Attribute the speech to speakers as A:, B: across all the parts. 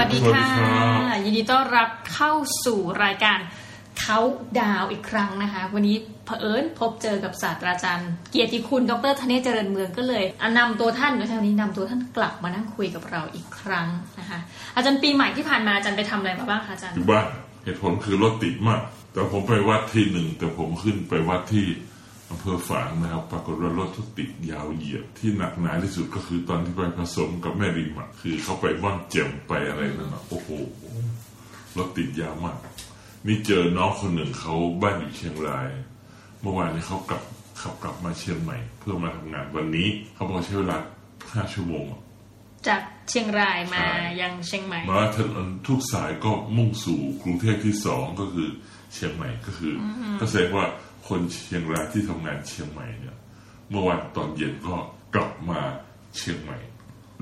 A: วัสดีค่ะ ยินดีต้อนรับเข้าสู่รายการเขาดาวอีกครั้งนะคะ วันนี้เผอิญพบเจอกับศาสตราจารย์ เกียรติคุณ ดรธเนศเจริญเมืองก็เลยนำตัวท่านในทางนี้นำตัวท่านกลับมานั่งคุยกับเราอีกครั้งนะคะ อาจารย์ปีใหม่ที่ผ่านมาอาจารย์ไปทำอะไรมาบ้างคะอาจารย์
B: อยู่บ้านเหตุผลคือรถติดมาก แต่ผมไปวัดที่หนึ่งแต่ผมขึ้นไปวัดที่ อำเภอฝางนะครับปรากฏว่ารถทุกติดยาวเหยียดที่หนักหนาที่สุดก็คือตอนที่ไปผสมกับแม่ริมอะคือเขาไปบ้านเจียมไปอะไรนั่นนะโอ้โหรถติดยาวมาก นี่เจอน้องคนหนึ่งเขาบ้านอยู่เชียงราย เมื่อวานนี้เขากลับขับกลับมาเชียงใหม่ เพื่อมาทำงานวันนี้เขาบอกใช้เวลาห้าชั่วโมงอะ
A: จากเชียงรายมา
B: ใช่
A: ยังเชียงใหม่
B: มาถนนทุกสายก็มุ่งสู่กรุงเทพที่สองก็คือเชียงใหม่ก็คืออก็แสดงว่า คนเชียงรายที่ทำงานเชียงใหม่เนี่ย เมื่อวันตอนเย็นก็กลับมาเชียงใหม่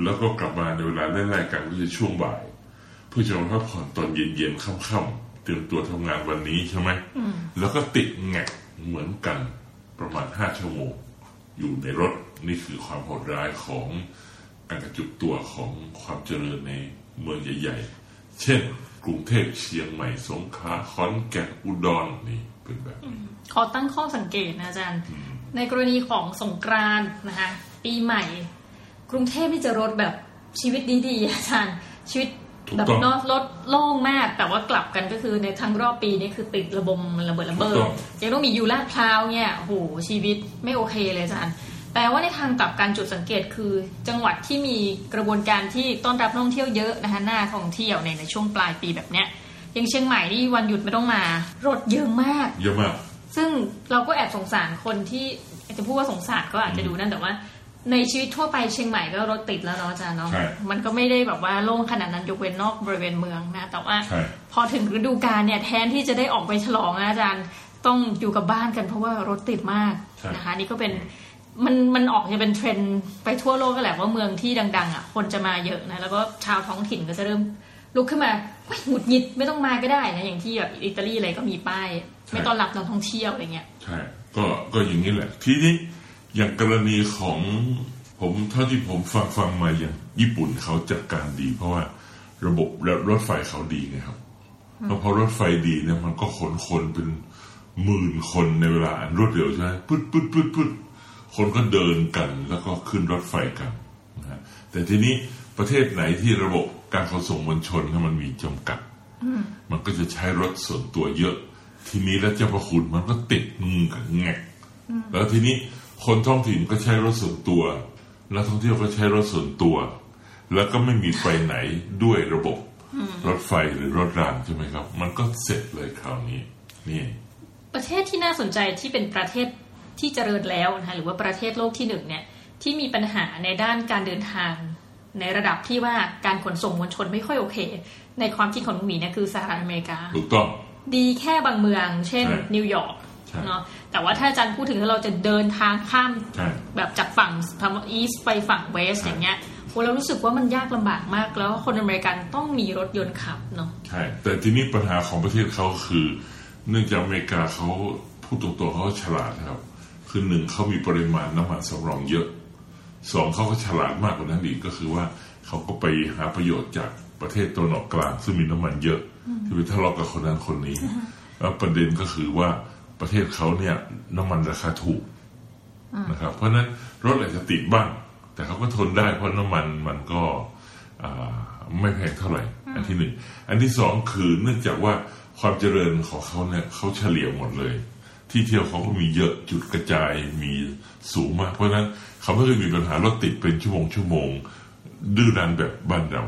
B: แล้วก็กลับมาในเวลาไล่ๆกันก็คือช่วงบ่าย เพื่อจะมาพักผ่อนตอนเย็นๆค่ำๆเตรียมตัวทำงานวันนี้ใช่ไหมแล้วก็ติดแงกเหมือนกันประมาณห้าชั่วโมง อยู่ในรถนี่คือความโหดร้ายของการกระจุกตัวของความเจริญในเมืองใหญ่ ๆ เช่น กรุงเทพเชียงใหม่สงขลาขอนแก่นอุดรนี่ เป็นแบบนี้
A: ขอตั้งข้อสังเกตนะอาจารย์ ในกรณีของสงกรานต์นะคะปีใหม่ กรุงเทพนี่จะรถแบบชีวิตดีๆอาจารย์ชีวิต
B: ถูก
A: แบบ
B: ต้อง
A: นอกรถโล่งมาก แต่ว่ากลับกันก็คือในทั้งรอบปีนี่คือติดระบมระเบิดระเบิ
B: ถู
A: ด
B: กต้อง
A: ยังต้องมีอยู่ลาดพร้าวเนี่ยโอ้โหชีวิตไม่โอเคเลยอาจารย์แปลว่าในทางกลับการจุดสังเกตคือจังหวัดที่มีกระบวนการที่ต้อนรับนักท่องเที่ยวเยอะนะคะหน้าท่องเที่ยวในในช่วงปลายปีแบบเนี้ย อย่างเชียงใหม่นี่วันหยุดไม่ต้องมา รถเยอะมาก
B: เยอะมาก
A: ซึ่งเราก็แอบสงสารคนที่จะพูดว่าสงสารก็อาจจะดูนั่นแต่ว่า ในชีวิตทั่วไปเชียงใหม่ก็รถติดแล้วเนาะอาจารย์เนาะ
B: ใช่
A: มันก็ไม่ได้แบบว่าโล่งขนาดนั้นยกเว้นนอกบริเวณเมืองนะ แต่ว่า
B: ใช่
A: พอถึงฤดูกาลเนี่ยแทนที่จะได้ออกไปฉลองนะอาจารย์ต้องอยู่กับบ้านกันเพราะว่ารถติดมาก
B: ใช่
A: นะคะนี่ก็เป็นมันมันออกจะเป็นเทรนด์ไปทั่วโลกก็แหละว่าเมืองที่ดัง ๆอะคนจะมาเยอะนะแล้วก็ชาวท้องถิ่นก็จะเริ่มลุกขึ้นมาเฮ้ย หงุดหงิดไม่ต้องมาก็ได้นะอย่างที่แบบอิตาลีอะไรก็มีป้าย ไม่ต้อนรับนักท่องเที่ยวอะไรเงี้ย
B: ใช่ก็ก็อย่างนี้แหละ ทีนี้อย่างกรณีของผมเท่าที่ผมฟังฟังมาอย่างญี่ปุ่นเขาจัดการดี เพราะว่าระบบรถไฟเขาดีไงครับแล้วพอรถไฟดีเนี่ยมันก็ขนคนเป็นหมื่นคนในเวลาอันรวดเร็วใช่ไหมปึ๊ดปึ๊ดปึ๊ดปึ๊ดคนก็เดินกันแล้วก็ขึ้นรถไฟกันนะฮะแต่ทีนี้ประเทศไหนที่ระบบ การขนส่งมวลชนเนี่ยมันมีจำกัด มันก็จะใช้รถส่วนตัวเยอะ ทีนี้แล้วเจ้าพระคุณมันก็ติดงงกับแงกแล้วทีนี้คนท้องถิ่นก็ใช้รถส่วนตัว นักท่องเที่ยวก็ใช้รถส่วนตัว แล้วก็ไม่มีไปไหนด้วยระบบรถไฟหรือรถรางใช่ไหมครับ มันก็เสร็จเลยคราวนี้นี่
A: ประเทศที่น่าสนใจที่เป็นประเทศที่เจริญแล้วนะคะหรือว่าประเทศโลกที่หนึ่งเนี่ยที่มีปัญหาในด้านการเดินทาง ในระดับที่ว่าการขนส่งมวลชนไม่ค่อยโอเค ในความคิดของลุงหมีเนี่ยคือสหรัฐอเมริกา
B: ถูกต้อง
A: ดีแค่บางเมือง เช่น
B: ใช่
A: นิวยอร์ก
B: ใช่
A: เนาะแต่ว่าถ้าอาจารย์พูดถึงว่าเราจะเดินทางข้าม
B: ใช่
A: แบบจากฝั่งทางอีสไปฝั่งเวส
B: ใช่
A: อย่างเงี้ยโหเรารู้สึกว่ามันยากลำบากมาก แล้วคนอเมริกันต้องมีรถยนต์ขับเนาะ
B: ใช่แต่ทีนี้ปัญหาของประเทศเขาคือ เนื่องจากอเมริกาเขาพูดตรงๆเขาฉลาดนะครับ คือหนึ่งเขามีปริมาณน้ำมันสำรองเยอะ สองเขาก็ฉลาดมากกว่านั้นอีกก็คือว่าเขาก็ไปหาประโยชน์จากประเทศตะวันออกกลางซึ่งมีน้ำมันเยอะที่ไปทะเลาะกับคนนั้นคนนี้ แล้วประเด็นก็คือว่าประเทศเขาเนี่ยน้ำมันราคาถูกนะครับ เพราะฉะนั้นรถอาจจะติดบ้าง แต่เขาก็ทนได้เพราะน้ำมันมันก็อ่าไม่แพงเท่าไหร่ อันที่หนึ่งอันที่สองคือเนื่องจากว่าความเจริญของเขาเนี่ยเขาเฉลี่ยหมดเลย ที่เที่ยวเขาก็มีเยอะจุดกระจายมีสูงมาก เพราะฉะนั้น เขาไม่เคยมีปัญหารถติดเป็นชั่วโมงชั่วโมงดื้อดันแบบบ้านเรา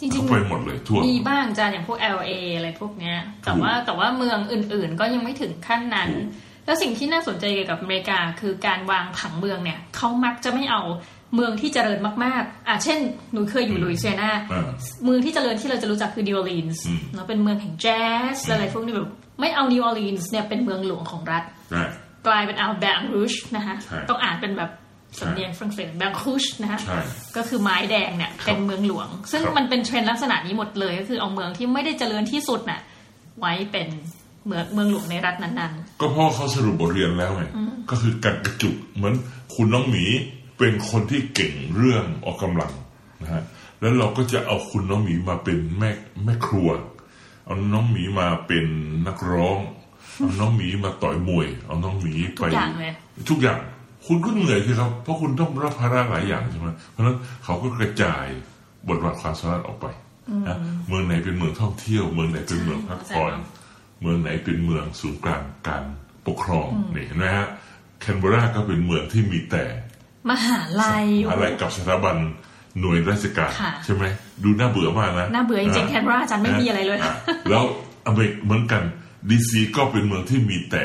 A: จริง
B: เขา
A: ๆ
B: ไปหมดเลยทั่ว
A: มีบ้างอาจารย์อย่างพวก LA อะไรพวกเนี้ย แต่ว่าแต่ว่าเมืองอื่นๆ ก็ยังไม่ถึงขั้นนั้น
B: ถูก
A: แล้วสิ่งที่น่าสนใจเกี่ยวกับอเมริกาคือการวางผังเมืองเนี่ยเขามักจะไม่เอาเมืองที่เจริญมากๆ อะ เช่น หนูเคยอยู่ลุยเซียนา
B: อ่า
A: เมืองที่เจริญที่เราจะรู้จักคือ New Orleans
B: อืม
A: เนาะเป็นเมืองแห่งแจ๊สอะไรพวกนี้แบบไม่เอา New Orleans เนี่ยเป็นเมืองหลวงของรัฐ
B: ใช่
A: กลายเป็นเอาแบงรูชนะคะ
B: ใช่
A: ต้องอ่านเป็นแบบ สำเนียงฝรั่งเศสแบงคูชนะคะ
B: ใช่
A: ก็คือไม้แดงเนี่ยเป็นเมืองหลวง ซึ่ง
B: ครับ
A: มันเป็นเทรนด์ลักษณะนี้หมดเลย ก็คือเอาเมืองที่ไม่ได้เจริญที่สุดน่ะ ไว้เป็นเมืองเมืองหลวงในรัฐนั้น
B: ก็เพราะเขาสรุปบทเรียนแล้วไงก็คือการกระจุกเหมือนคุณน้องหมีเป็นคนที่เก่งเรื่องออกกำลังนะฮะแล้วเราก็จะเอาคุณน้องหมีมาเป็นแม่แม่ครัว เอาน้องหมีมาเป็นนักร้อง เอาน้องหมีมาต่อยมวย เอาน้องหมี
A: ทุ
B: ไป
A: กอย่างเลย
B: ทุกอย่าง คุณก็เหนื่อยสิครับ เพราะคุณต้องรับภาระหลายอย่างใช่ไหมเพราะฉะนั้นเขาก็กระจายบทบาทความสามารถออกไปนะเมืองไหนเป็นเมืองท่องเที่ยว เมืองไหนเป็นเมืองพักผ่อน
A: ใช่
B: เมืองไหนเป็นเมืองศูนย์กลางการปกครองนี่เห็นไหมฮะแคนเบราก็เป็นเมืองที่มีแต่
A: มหาลัย
B: อะไรกับสถาบันหน่วยราชการ
A: ค่ะ
B: ใช่ไหมดูน่าเบื่อมากนะ
A: น่าเบื่อจริงๆแคนเบราอาจารย์ไม่มีอะไรเลย
B: แล้วอเมริกเหมือนกัน ดีซีก็เป็นเมืองที่มีแต่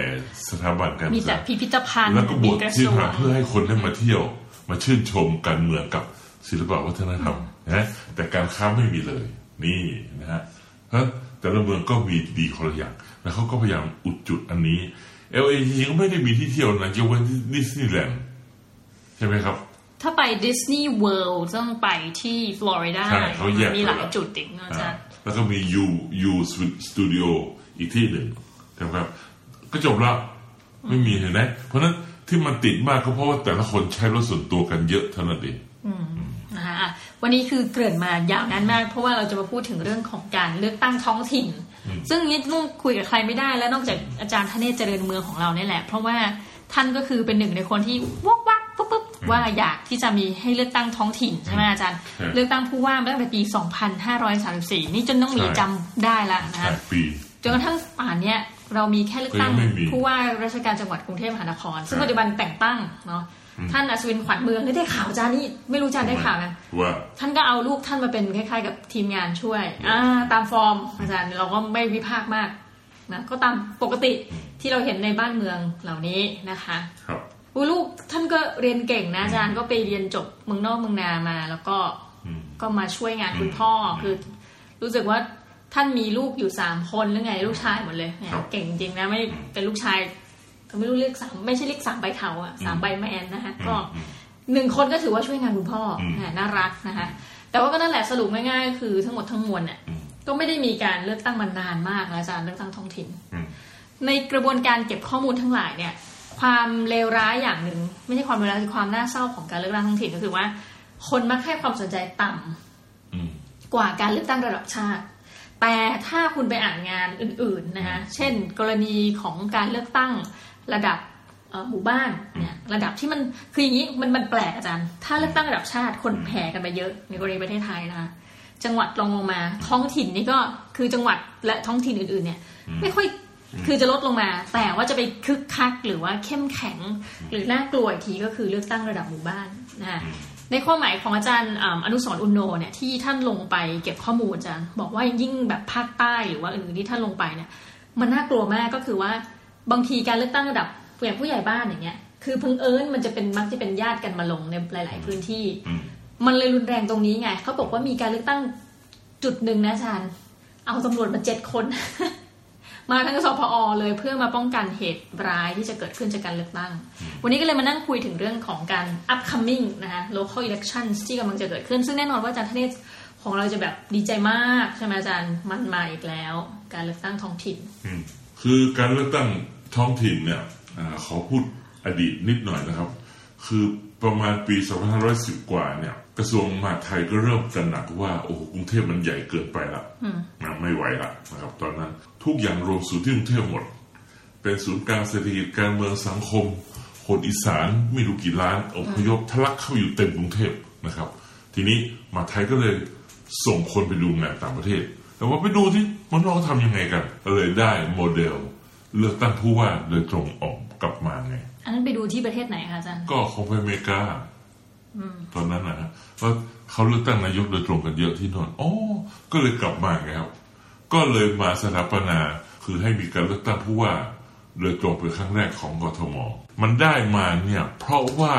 B: สถาบันการ
A: มี
B: ศึก
A: แต่
B: ษา
A: พิพิธภัณฑ์
B: แล้วก็บ
A: มี
B: ท
A: กระ
B: ที่
A: ทรวง
B: หาเพื่อให้คนได้มาเที่ยว มาชื่นชมการเมืองกับศิลปวัฒนธรรมนะแต่การค้าไม่มีเลย นี่นะฮะเพราะแต่ละเมืองก็มีดีคนละอย่างแล้วเขาก็พยายามอุดจุดอันนี้ LA จริงๆก็ไม่ได้มีที่เที่ยวนะยกเว้นที่ดิสนีย์แลนด์ใช่ไหมครับ
A: ถ้าไปดิสนีย์เวิลด์ต้องไปที่ฟลอริดา
B: ใช่เขาแยก
A: มีหลาย
B: ไปแล้ว
A: จุดอีกนะอาจารย์
B: แล้วก็มี U U Studio อี กที่หนึ่งนะครับ ก็จบแล้วไม่มีเห็นไหมเพราะฉะนั้นที่มันติดมากก็เพราะว่าแต่ละคนใช้รถส่วนตัวกันเยอะเท่านั้นเอง
A: นะคะอะวันนี้คือเกริ่นมายาวนานมาก เพราะว่าเราจะมาพูดถึงเรื่องของการเลือกตั้งท้องถิ่น ซึ่งนี่นุ่งคุยกับใครไม่ได้ แล้วนอกจากอาจารย์ธเนศเจริญเมืองของเราเนี่ยแหละ เพราะว่าท่านก็คือเป็นหนึ่งในคนที่วกวักปุ๊บปุ๊บว่าอยากที่จะมีให้เลือกตั้งท้องถิ่นใช่ไหมอาจารย์ เลือกตั้งผู้ว่ามาตั้งแต่ปี 2534 นี่จนต้องมีจำได้ละนะ
B: แป
A: คะ
B: ดปี
A: จนกระทั่งป่านเนี้ยเรามีแค่เลือกตั้ง
B: ก็ยังไม่มี
A: ผู้ว่าราชการจังหวัดกรุงเทพมหานคร ซึ่ง
B: ครับ
A: ปัจจุบันแต่งตั้งเนาะท่านอัศวินขวัญเมืองนี่ได้ข่าวจานี่ไม่รู้จาได้ข่าวนะ
B: ว่า
A: ท่านก็เอาลูกท่านมาเป็นคล้ายๆ กับทีมงานช่วยอ่าตามฟอร์มอาจารย์เราก็ไม่วิพากษ์มากนะก็ตามปกติที่เราเห็นในบ้านเมืองเหล่านี้นะคะ
B: ครับ
A: อุ๊ยลูกท่านก็เรียนเก่งนะอาจารย์ก็ไปเรียนจบเมืองนอกเมืองนามา แล้วก็
B: อืม
A: ก็มาช่วยงานคุณพ่ออคือ รู้สึกว่า ท่านมีลูกอยู่สามคนหรือไงลูกชายหมดเลยเนี่ย
B: ครับ
A: เก่งจริงนะไม่เป็นลูกชายก็ไม่รู้เรียกสามไม่ใช่เรียกสามใบเถาอะสามใบแมนนะคะก็
B: อืม
A: หนึ่งคนก็ถือว่าช่วยงานคุณพ่ออ
B: ม
A: อ่าน่ารักนะคะแต่ว่าก็นั่นแหละสรุปง่ายๆก็คือทั้งหมดทั้งมวลเนี่ย
B: อืม
A: ก็ไม่ได้มีการเลือกตั้งมานานมากนะอาจารย์เลือกตั้งท้องถิ่น
B: อืม
A: ในกระบวนการเก็บข้อมูลทั้งหลายเนี่ย ความเลวร้ายอย่างหนึ่งไม่ใช่ความเลวร้ายคือความน่าเศร้าของการเลือกตั้งท้องถิ่นก็คือว่า คนมักให้ความสนใจต่ำ
B: อืม
A: กว่าการเลือกตั้งระดับชาติ แต่ถ้าคุณไปอ่านงานอื่นๆนะคะเช่น กรณีของการเลือกตั้งระดับเอ่อหมู่บ้านเนี่ยระดับที่มันคืออย่างนี้มันมันแปลกอาจารย์ ถ้าเลือกตั้งระดับชาติคนแห่กันไปเยอะในกรณีประเทศไทยนะคะจังหวัดรองลงมา ท้องถิ่นนี่ก็คือจังหวัดและท้องถิ่นอื่นๆ เนี่ย ไม่ค่อยคือจะลดลงมา แต่ว่าจะไปคึกคักหรือว่าเข้มแข็ง หรือน่ากลัวอีกทีก็คือเลือกตั้งระดับหมู่บ้านนะคะ ในข้อหมายของอาจารย์อ่าอนุสรณ์อุณโนเนี่ยที่ท่านลงไปเก็บข้อมูลอาจารย์บอกว่ายิ่งแบบภาคใต้หรือว่าอื่นๆที่ท่านลงไปเนี่ยมันน่ากลัวมากก็คือว่าบางทีการเลือกตั้งระดับอย่างผู้ใหญ่บ้านอย่างเงี้ยคือเพิ่งเอิญมันจะเป็นมักจะเป็นญาติกันมาลงในหลาย ๆ พื้นที่
B: อืม
A: มันเลยรุนแรงตรงนี้ไงเขาบอกว่ามีการเลือกตั้งจุดหนึ่งนะอาจารย์ เอาตำรวจมาเจ็ดคน มาทั้งสพอเลยเพื่อมาป้องกันเหตุร้ายที่จะเกิดขึ้นจากการเลือกตั้ง วันนี้ก็เลยมานั่งคุยถึงเรื่องของการ upcoming นะคะ local elections ที่กำลังจะเกิดขึ้น ซึ่งแน่นอนว่าอาจารย์ธเนศของเราจะแบบดีใจมากใช่ไหมอาจารย์มันมาอีกแล้ว การเลือกตั้งท้องถิ่น
B: อืมคือการเลือกตั้งท้องถิ่นเนี่ยอาขอพูดอดีตนิดหน่อยนะครับ คือประมาณปี 2510 กว่าเนี่ย กระทรวงมหาดไทยก็เริ่มตระหนักว่าโอ้โหกรุงเทพมันใหญ่เกินไปละนะไม่ไหวละนะครับ ตอนนั้นทุกอย่างรวมสู่ที่กรุงเทพหมด เป็นศูนย์กลางเศรษฐกิจการเมืองสังคม คนอีสานไม่รู้กี่ล้านอพยพทะลักเข้าอยู่เต็มกรุงเทพนะครับ ทีนี้มหาดไทยก็เลยส่งคนไปดูงานต่างประเทศ แต่ว่าไปดูที่มันเราทำยังไงกันก็เลยได้โมเดล เลือกตั้งผู้ว่าโดยตรงออกกลับมาไง
A: อันนั้นไปดูที่ประเทศไหนคะอาจารย์
B: ก็ของไปอเมริกา ตอนนั้นนะฮะว่าเขาเลือกตั้งนายกโดยตรงกันเยอะที่โนนอ๋อก็เลยกลับมาไงครับก็เลยมาสถาปนาคือให้มีการเลือกตั้งผู้ว่าโดยตรงเป็นครั้งแรกของกทม มันได้มาเนี่ย เพราะว่า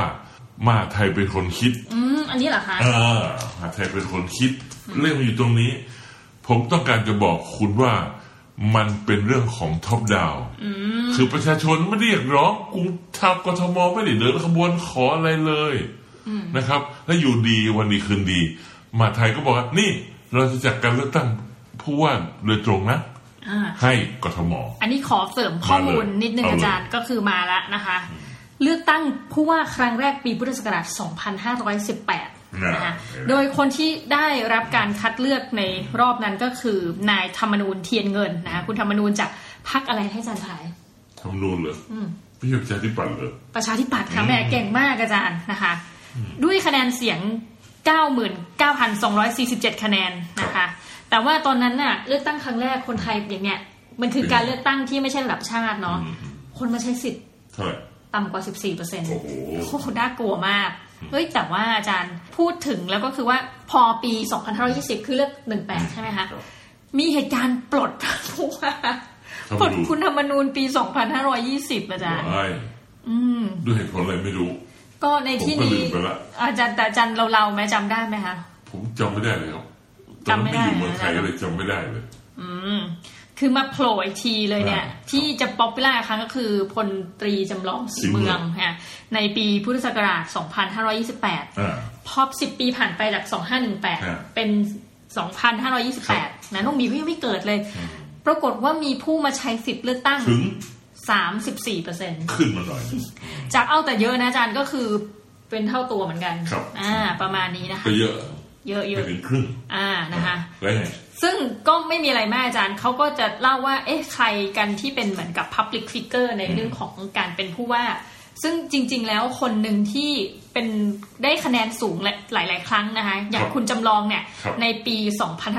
B: มาไทยเป็นคนคิด
A: อืมอันนี้เหรอคะ
B: เออมหาไทยเป็นคนคิด เรื่องมันอยู่ตรงนี้ ผมต้องการจะบอกคุณว่ามันเป็นเรื่องของท็อปดาวคือประชาชนไม่ได้เรียกร้องกรุงทางกทมไม่ได้เดินขบวนขออะไรเลย นะครับ แล้วอยู่ดีวันดีคืนดีมหาไทยก็บอกว่า นี่เราจะจัดการเลือกตั้งผู้ว่าโดยตรงนะ
A: อ่า
B: ให้กทม
A: อันนี้ขอเสริมข้อมูลนิดนึง
B: เอาเลย
A: อาจารย์ก็คือมาแล้วนะคะ เลือกตั้งผู้ว่าครั้งแรกปีพุทธศักราช 2518 นะคะ
B: อ่า
A: โดยคนที่ได้รับการคัดเลือกในรอบนั้นก็คือนายธรรมนูญเทียนเงินนะคะคุณธรรมนูญจากพรรคอะไรให้อาจารย์ทาย
B: ทำนูนเลย
A: อืม
B: ไม่ใช่ประชาธิปัตย์เลย
A: ประชาธิปัตย์ค่ะแม่เก่งมากอาจารย์นะคะ ด้วยคะแนนเสียง 99,247 คะแนนนะคะ แต่ว่าตอนนั้นน่ะเลือกตั้งครั้งแรกคนไทยอย่างเนี้ยมันคือการเลือกตั้งที่ไม่ใช่ระดับชาติเนาะ
B: อืม
A: คนมาใช้สิทธิ์
B: เท่าไหร่
A: ต่ำกว่า 14เปอร์เซ็นต์
B: โอ้โห
A: โอ้โหน่ากลัวมากเฮ้ยแต่ว่าอาจารย์พูดถึงแล้วก็คือว่าพอปี 2520 คือเลือก18 ใช่ไหมคะ
B: ครับ
A: มีเหตุการณ์ปลดผู้ว่าปลดคุณธรรมนูญปี 2520 อาจารย์
B: ว้าย
A: อืม
B: ด้วยเหตุผลอะไรไม่รู้
A: ก็ในที่
B: ผมก็ลื
A: นี้
B: มไปละ
A: อาจารย์แต่อาจารย์เราเราๆไหมจำได้ไหมคะ
B: ผมจำไม่ได้เลยครับตอน
A: จำไม่
B: นั้น
A: ได้
B: ไม่อยู่เมืองไทยก็เลยจำไม่ได้เลย
A: อืม คือมาโผล่อีกทีเลยเนี่ย
B: อ่า
A: ที่จะป๊อปปูล่าครั้งก็คือพลตรีจำลองศรี
B: ศรีเมื
A: เมือ
B: องง
A: ฮะในปีพุทธศักราช 2528
B: อ่า
A: พอ10ปีผ่านไปจาก
B: ครับ
A: 2518 เป็น 2528 นะน้องหมีก็ยังไม่เกิดเลย ปรากฏว่ามีผู้มาใช้สิทธิ์เลือกตั้ง
B: ถึง
A: 34เปอร์เซ็น
B: ขึ้นมาหน่อยหนึ่ง
A: จากเอาแต่เยอะนะอาจารย์ก็คือเป็นเท่าตัวเหมือนกัน
B: ครับ
A: อ่า ประมาณนี้นะคะ
B: ก็เยอะ
A: เยอะเย
B: ไป
A: อะ
B: ถึงครึ่ง
A: อ่านะคะ
B: แล้วไง
A: ซึ่งก็ไม่มีอะไรมากอาจารย์เขาก็จะเล่าว่า เอ๊ะใครกันที่เป็นเหมือนกับ Public Figure ในเรื่องของการเป็นผู้ว่า ซึ่งจริง ๆ แล้วคนหนึ่งที่เป็นได้คะแนนสูงหลาย ๆ ครั้งนะคะ อย่าง
B: ครับ
A: คุณจำลองเนี่ย
B: ครับ
A: ในปี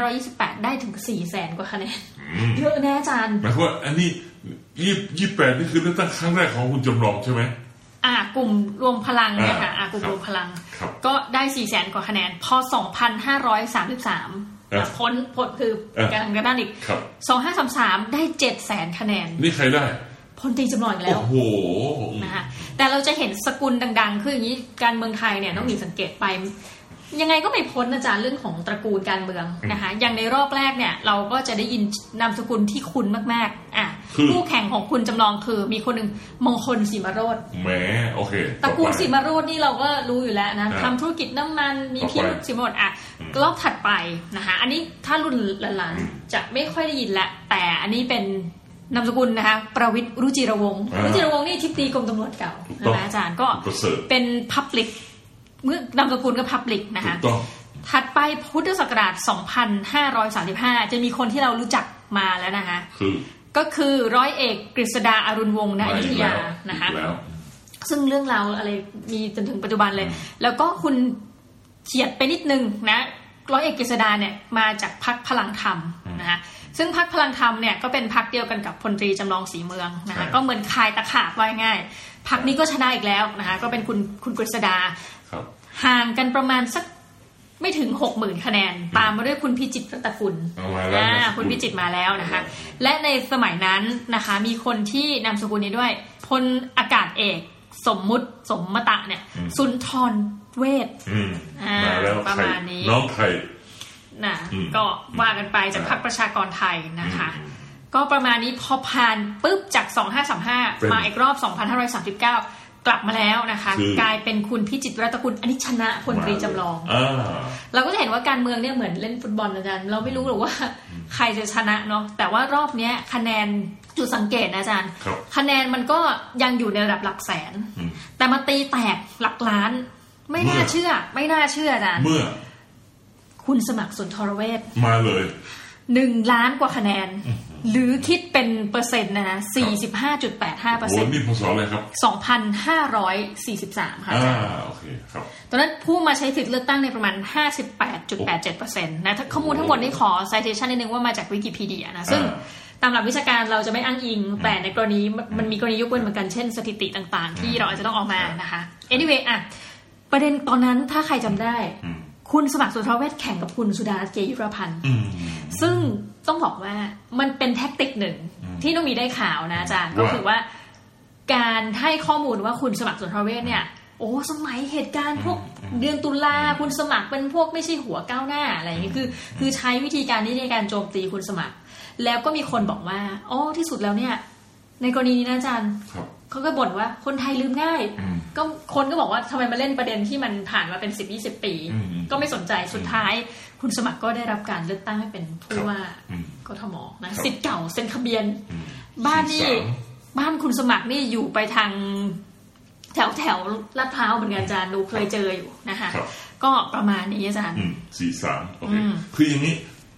A: 2528 ได้ถึง4 0 0แสนกว่าคะแนน
B: อืม
A: เยอะนะอาจารย์
B: หมายความว่าอันนี้ ยี่ยี่แปดนี่คือเลือกตั้งครั้งแรกของคุณจำลองใช่ไหม
A: อ่ากลุ่มรวมพลังเนี่ยค่ะ
B: อ่า
A: อ่ากลุ่ม
B: ครับ
A: รวมพลัง
B: ครับ
A: ก็ได้4 0 0แสนกว่าคะแนน พอ2,533
B: อะ
A: พ้นพ้นคือ
B: อะ
A: การกระด้านอีก0
B: ครับ
A: 2533ได้7 0 0แสนคะแนน
B: นี่ใครได้
A: พลตรีจำลองอีกแล้ว
B: โอ้โห
A: นะคะแต่เราจะเห็นสกุลดัง ๆ คืออย่างนี้การเมืองไทยเนี่ยต้องมีสังเกตไป ยังไงก็ไม่พ้นอาจารย์เรื่องของตระกูลการเมืองนะคะอย่างในรอบแรกเนี่ย เราก็จะได้ยินนามสกุลที่คุ้นมากๆอะ
B: คือ
A: คู่แข่งของคุณจำลองคือมีคนหนึ่งมงคลสีมาโรด
B: แหมโอเค
A: ตระกูล
B: ต่อไป
A: สีมาโรดนี่เราก็รู้อยู่แล้วนะ
B: อ่า
A: ทำธุรกิจน้ำมันมี
B: ต่อไป
A: พี่ลูกสีมาโรดอะรอบถัดไปนะคะอันนี้ถ้ารุ่นหลานๆจะไม่ค่อยได้ยินละแต่อันนี้เป็นนามสกุลนะคะประวิตรรุจิรวงศ์
B: อ่า
A: รุจิรวงศ์นี่ทิพดีกรมตำรวจเก่า
B: ถูกต้อง
A: นะคะอาจารย์ก็
B: ประเสริฐ
A: เป็น Public เมื่อนามสกุลก็ Public นะ
B: ถู
A: คะ
B: กต้อง
A: ถัดไปพุทธศักราช 2535 จะมีคนที่เรารู้จักมาแล้วนะคะ
B: คือ
A: ก็คือร้อยเอกกฤษดาอารุณวงศ์ณอยุธยานะคะ
B: อีกแล้ว
A: ซึ่งเรื่องราวอะไรมีจนถึงปัจจุบันเลย
B: อืม
A: แล้วก็คุณเฉียดไปนิดนึงนะร้อยเอกกฤษดาเนี่ยมาจากพักพลังธรรมนะคะซึ่งพักพลังธรรมเนี่ยก็เป็นพักเดียวกันกับพลตรีจำลองสีเมืองนะคะก็เหมือนคายตะขาบว่าง่ายพักนี้ก็ชนะอีกแล้วนะคะก็เป็นคุณคุณกฤษดา
B: ครับ
A: ห่างกันประมาณสักไม่ถึงหกหมื่นคะแนน ตามมาด้วยคุณพิจิตรรัตนกุล
B: เอามาแล้ว
A: อ่า
B: นะ
A: คุณพิจิตรมาแล้วนะคะ และในสมัยนั้นนะคะ มีคนที่นามสกุลนี้ด้วยพลอากาศเอกสมมุติสมมตะเนี่ย สุนทรเวท
B: อืม
A: อ่าม
B: มาแล้ว
A: ประ
B: ใคร
A: มาณนี้
B: น้องใคร
A: นะ
B: อืม
A: ก็ว่ากันไปจากพรรคประชากรไทยนะคะ
B: อืม
A: ก็ประมาณนี้พอผ่านปุ๊บจาก
B: เป็น
A: 2535 มาอีกรอบ 2539 กลับมาแล้วนะคะ
B: คือ
A: กลายเป็นคุณพิจิตรรัตนกุลอันนี้ชนะพลตรีจำลอง
B: อ่า
A: เราก็จะเห็นว่าการเมืองเนี่ยเหมือนเล่นฟุตบอลอาจารย์เราไม่รู้หรอกว่าใครจะชนะเนาะแต่ว่ารอบเนี้ยคะแนนจุดสังเกตนะอาจารย์
B: ครับ
A: คะแนนมันก็ยังอยู่ในระดับหลักแสน
B: อืม
A: แต่มาตีแตกหลักล้าน ไม่น่า
B: เมื่อ
A: เชื่อ ไม่น่าเชื่ออาจารย์
B: เมื่อ
A: คุณสมัครสุนทรเวช
B: มาเลย
A: หนึ่งล้านกว่าคะแนน หรือคิดเป็นเปอร์เซ็นต์นะนะสี่สิบห้าจุดแปดห้าเปอร์
B: โอ้
A: เซ็นต์
B: นี่พศอะไรครับ
A: สองพันห้าร้อยสี่สิบสามค่ะอา
B: อ่า
A: จารย์
B: โอเคครับ
A: ตอนนั้นผู้มาใช้สิทธิ์เลือกตั้งในประมาณ 58.87%นะถ้าข้อมูลทั้งหมดนี้ขอ citation นิดนึงว่ามาจากวิกิพีเดียนะ ซึ่ง
B: อ่า
A: ตามหลักวิชาการเราจะไม่อ้างอิง แต่ในกรณีมันมันมีกรณียกเว้นเหมือนกันเช่นสถิติต่างๆ ที่เราอาจจะต้องเออกมานะคะ anyway อะประเด็นตอนนั้นถ้าใครจำได้
B: อืม
A: คุณสมัครสุนทรเวชแข่งกับคุณสุดารัตน์เกยุรพันธ์
B: อืม
A: ซึ่ง ต้องบอกว่ามันเป็นแท็กติกหนึ่งที่ต้องมีได้ข่าวนะอาจารย์ก็
B: ว่า
A: คือว่า การให้ข้อมูลว่าคุณสมัครสุนทรเวชเนี่ยโอ้สมัยเหตุการณ์พวกเดือนตุลาคุณสมัครเป็นพวกไม่ใช่หัวก้าวหน้าอะไรอย่างนี้คือ คือใช้วิธีการนี้ในการโจมตีคุณสมัคร แล้วก็มีคนบอกว่าอ๋อที่สุดแล้วเนี่ย ในกรณีนี้นะอาจารย์
B: ครับ
A: เขาก็บ่นว่าคนไทยลืมง่าย
B: อืม
A: ก็คนก็บอกว่าทำไมมาเล่นประเด็นที่มันผ่านมาเป็นสิบยี่สิบปี
B: อืม
A: ก็ไม่สนใจสุดท้าย คุณสมัครก็ได้รับการเลือกตั้งให้เป็นผู้ว่า
B: อืม
A: กทมนะครับสิทธิ์เก่าเซ็นทะเบียน
B: อืม
A: บ้านนี่
B: สี่สาม
A: บ้านคุณสมัครนี่อยู่ไปทางแถวแถวลาดพร้าวเหมือนกันอาจารย์หนูเคยเจออยู่นะคะ
B: ครับ
A: ก็ประมาณนี้อาจารย์
B: อืมสี่สามโอเค
A: อืม
B: คืออย่างนี้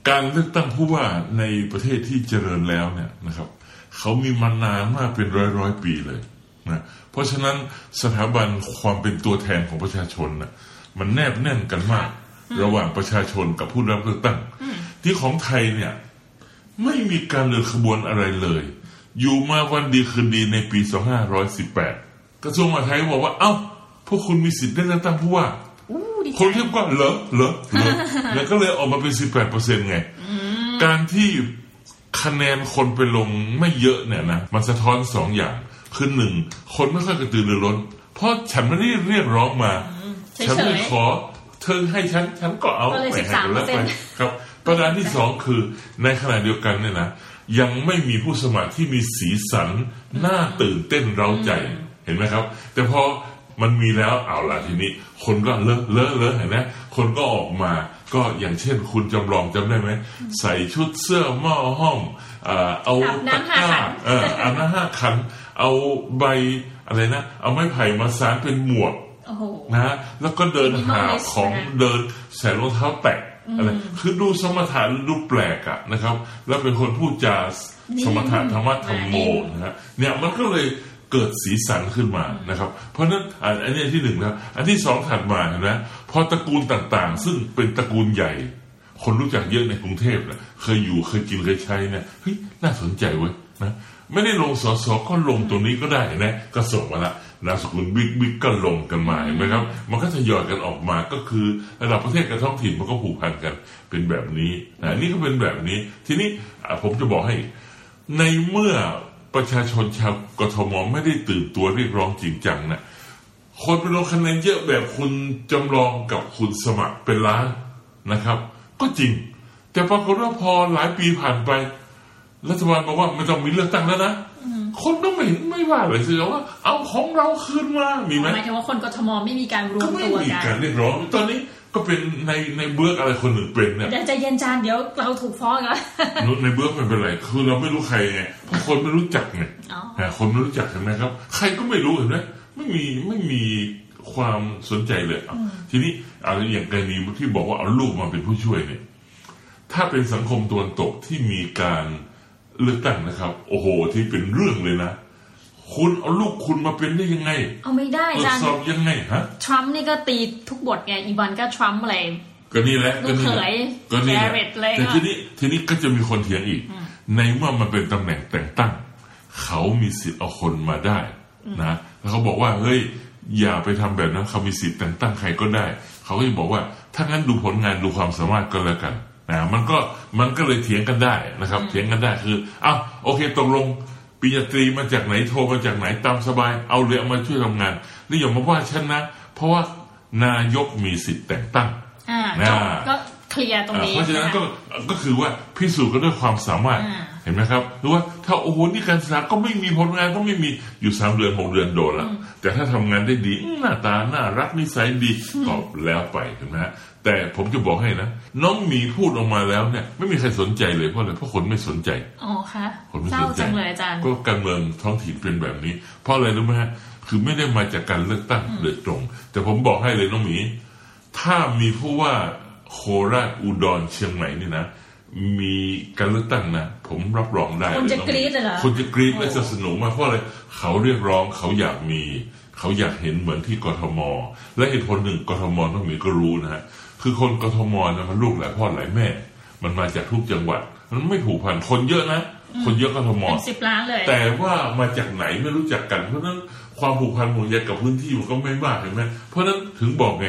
B: การเลือกตั้งผู้ว่าในประเทศที่เจริญแล้วเนี่ยนะครับเขามีมานานมากเป็นร้อยร้อยๆปีเลยนะเพราะฉะนั้นสถาบันความเป็นตัวแทนของประชาชนน่ะมันแนบแน่นกันมาก ระหว่างประชาชนกับผู้รับเลือกตั้ง ที่ของไทยเนี่ย ไม่มีการเดินขบวนอะไรเลย อยู่มาวันดีคืนดีในปี 2518 กระทรวงมหาดไทยบอกว่าเอ้า พวกคุณมีสิทธิ์ได้เลือกตั้งผู้ว่า
A: อู้ดี
B: คน
A: ใจ
B: เรียกว่าเหรอเหรอเหรอแล้วก็เลยออกมาเป็น 18เปอร์เซ็นต์ไง การที่คะแนนคนไปลงไม่เยอะเนี่ยนะ มันสะท้อนสองอย่าง คือหนึ่ง คนไม่ค่อยกระตือรือร้น เพราะฉันไม่ได้เรียกร้องมา
A: เฉ
B: ฉันไม่
A: ย
B: ขอ เธอให้ฉันฉันก็เอา
A: ก็เลย
B: ไปให้กันแล้วไป
A: 13%
B: ครับ ประการที่สองคือในขณะเดียวกันเนี่ยนะยังไม่มีผู้สมัครที่มีสีสันน่าตื่นเต้นเร้าใจเห็นไหมครับ แต่พอมันมีแล้วเอาล่ะทีนี้ คนก็เลอะเลอะเลอะเห็นไหมคนก็ออกมาก็อย่างเช่นคุณจำลองจำได้ไหม ใส่ชุดเสื้อหม้อห้อมอ่าเอา
A: อาบ
B: ตะ
A: น้ำ
B: ก
A: ห้า
B: ร้า
A: ขัน
B: เอออาบน้ำห้าขัน เอาใบอะไรนะ เอาไม้ไผ่มาสานเป็นหมวก
A: โอ้โห
B: นะแล้วก็เดินหา
A: Minimalist
B: ของ
A: นะคะ
B: เดินใส่รองเท้าแตะอะไรคือดูสมถะดูแปลกอะนะครับ แล้วเป็นคนพูดจาสมถะธรรมะธรรมโมนะฮะเนี่ยมันก็เลยเกิดสีสันขึ้นมานะครับ เพราะฉะนั้นอันอันนี้ที่หนึ่งแล้วอันที่สองถัดมาเห็นไหมพอตระกูลต่างๆ ซึ่งเป็นตระกูลใหญ่ คนรู้จักเยอะในกรุงเทพนะเคยอยู่เคยกินเคยใช้เนี่ยเฮ้ยน่าสนใจเว้ยนะไม่ได้ลงสอสอก็ลงตรงนี้ก็ได้นะก็ส่งมาละ นามสกุลบิ๊กบิ๊กก็ลงกันมาเห็นไหมครับ มันก็ทยอยกันออกมาก็คือระดับประเทศกับท้องถิ่นมันก็ผูกพันกันเป็นแบบนี้นะนี่ก็เป็นแบบนี้ ทีนี้ผมจะบอกให้ในเมื่อประชาชนชาวกทมไม่ได้ตื่นตัวเรียกร้องจริงจังนะคนไปลงคะแนนเยอะแบบคุณจำลองกับคุณสมัครเป็นล้านนะครับ ก็จริง แต่ปรากฏว่าพอหลายปีผ่านไปรัฐบาลบอกว่าไม่ต้องมีเลือกตั้งแล้วนะ คนก็ไม่เห็นไม่ว่าเลยสิว่าเอาของเราคืนมามีไหม
A: หมายถึงว่าคนกทมไม่มีการรว
B: ก็
A: ม
B: ไม่
A: ตัว
B: มี
A: กั
B: การ
A: น
B: เรียกร้องตอนนี้ก็เป็นในในเบื้อกอะไรคนหนึ่งเป็นเนี่ย
A: เดี๋ยวใจเย็นจานเดี๋ยวเราถูกฟ้องแล้ว
B: ในเบื้อกไม่เป็นไรคือเราไม่รู้ใครไงเพราะคนไม่รู้จักไง
A: อ๋อ
B: นะคนไม่รู้จักเห็นไหมครับ ใครก็ไม่รู้เห็นไหมไม่มีไม่มีความสนใจเลยอะทีนี้อะไรอย่างกรณีที่บอกว่าเอาลูกมาเป็นผู้ช่วยเนี่ย ถ้าเป็นสังคมตะวันตกที่มีการ เลือกตั้งนะครับ โอ้โห ที่เป็นเรื่องเลยนะ คุณเอาลูกคุณมาเป็นได้ยังไง
A: เอาไม่ได้
B: ตรว
A: จา
B: จ
A: น
B: สอบยังไงฮะ
A: ทรัมป์นี่ก็ตีทุกบทไง อีวานก็ทรัมป์อะไร
B: ก็นี่แหละ
A: ลู
B: ก็
A: ก
B: นี่
A: เข
B: แหละ
A: ย
B: ก็นี่แหละ
A: Jared เลย
B: แต่
A: ก็
B: ทีนี้ทีนี้ก็จะมีคนเถียงอีก ในเมื่อมันเป็นตำแหน่งแต่งตั้ง เขามีสิทธิ์เอาคนมาได้นะแล้วเขาบอกว่าเฮ้ยอย่าไปทำแบบนั้นเขามีสิทธิ์แต่งตั้งใครก็ได้ เขาก็จะบอกว่าถ้างั้นดูผลงานดูความสามารถก็แล้วกัน นะมันก็มันก็เลยเถียงกันได้นะครับ เถียงกันได้คืออ้าวโอเคตกลงปริญญาตรีมาจากไหนโทรมาจากไหนตามสบายเอาเลยเอามาช่วยทำงานนี่อย่ามาว่าฉันนะ เพราะว่านายกมีสิทธิ์แต่งตั้ง
A: อ่า
B: นะ
A: จบก็เคลียร์ตรงนี้
B: เพราะฉะนั้น
A: ค
B: ก็ก็คือว่าพิสูจน์กันด้วยความสามารถ
A: อ่า
B: เห็นไหมครับหรือว่าถ้าโอ้โหนี่การศึกษาก็ไม่มีผลงานก็ไม่มีอยู่สามเดือนหกเดือนโดนแล้วแต่ถ้าทำงานได้ดีอื้อหน้าตาน่ารักนิสัยดีก็แล้วไปเห็นไหมฮะ แต่ผมจะบอกให้นะ น้องหมีพูดออกมาแล้วเนี่ย ไม่มีใครสนใจเลยเพราะอะไรเพราะคนไม่สนใจ
A: อ๋อคะ
B: คนไม่
A: เศ
B: ส
A: ร้าน
B: ใจ
A: จังเลยอาจารย์
B: ก็การเมืองท้องถิ่นเป็นแบบนี้ เพราะอะไรรู้ไหมฮะคือไม่ได้มาจากการเลือกตั้งโดยตรง แต่ผมบอกให้เลยน้องหมี ถ้ามีผู้ว่าโคราชอุดรเชียงใหม่นี่นะมีการเลือกตั้งนะผมรับรองได้
A: คนจะ
B: องห
A: กรี๊ดเลยเหรอ
B: คนจะกรี๊ดและจะสนุกมากเพราะอะไรเขาเรียกร้องเขาอยากมี เขาอยากเห็นเหมือนที่กทม และเหตุผลหนึ่งกทมน้องหมีก็รู้นะฮะ คือคนกทมนะมันลูกหลายพ่อหลายแม่ มันมาจากทุกจังหวัด มันไม่ผูกพันคนเยอะนะคนเยอะกทม
A: เป็นสิบล้านเลย
B: แต่ว่ามาจากไหนไม่รู้จักกัน เพราะฉะนั้นความผูกพันของใยกับพื้นที่มันก็ไม่มากเห็นไหมเพราะฉะนั้นถึงบอกไง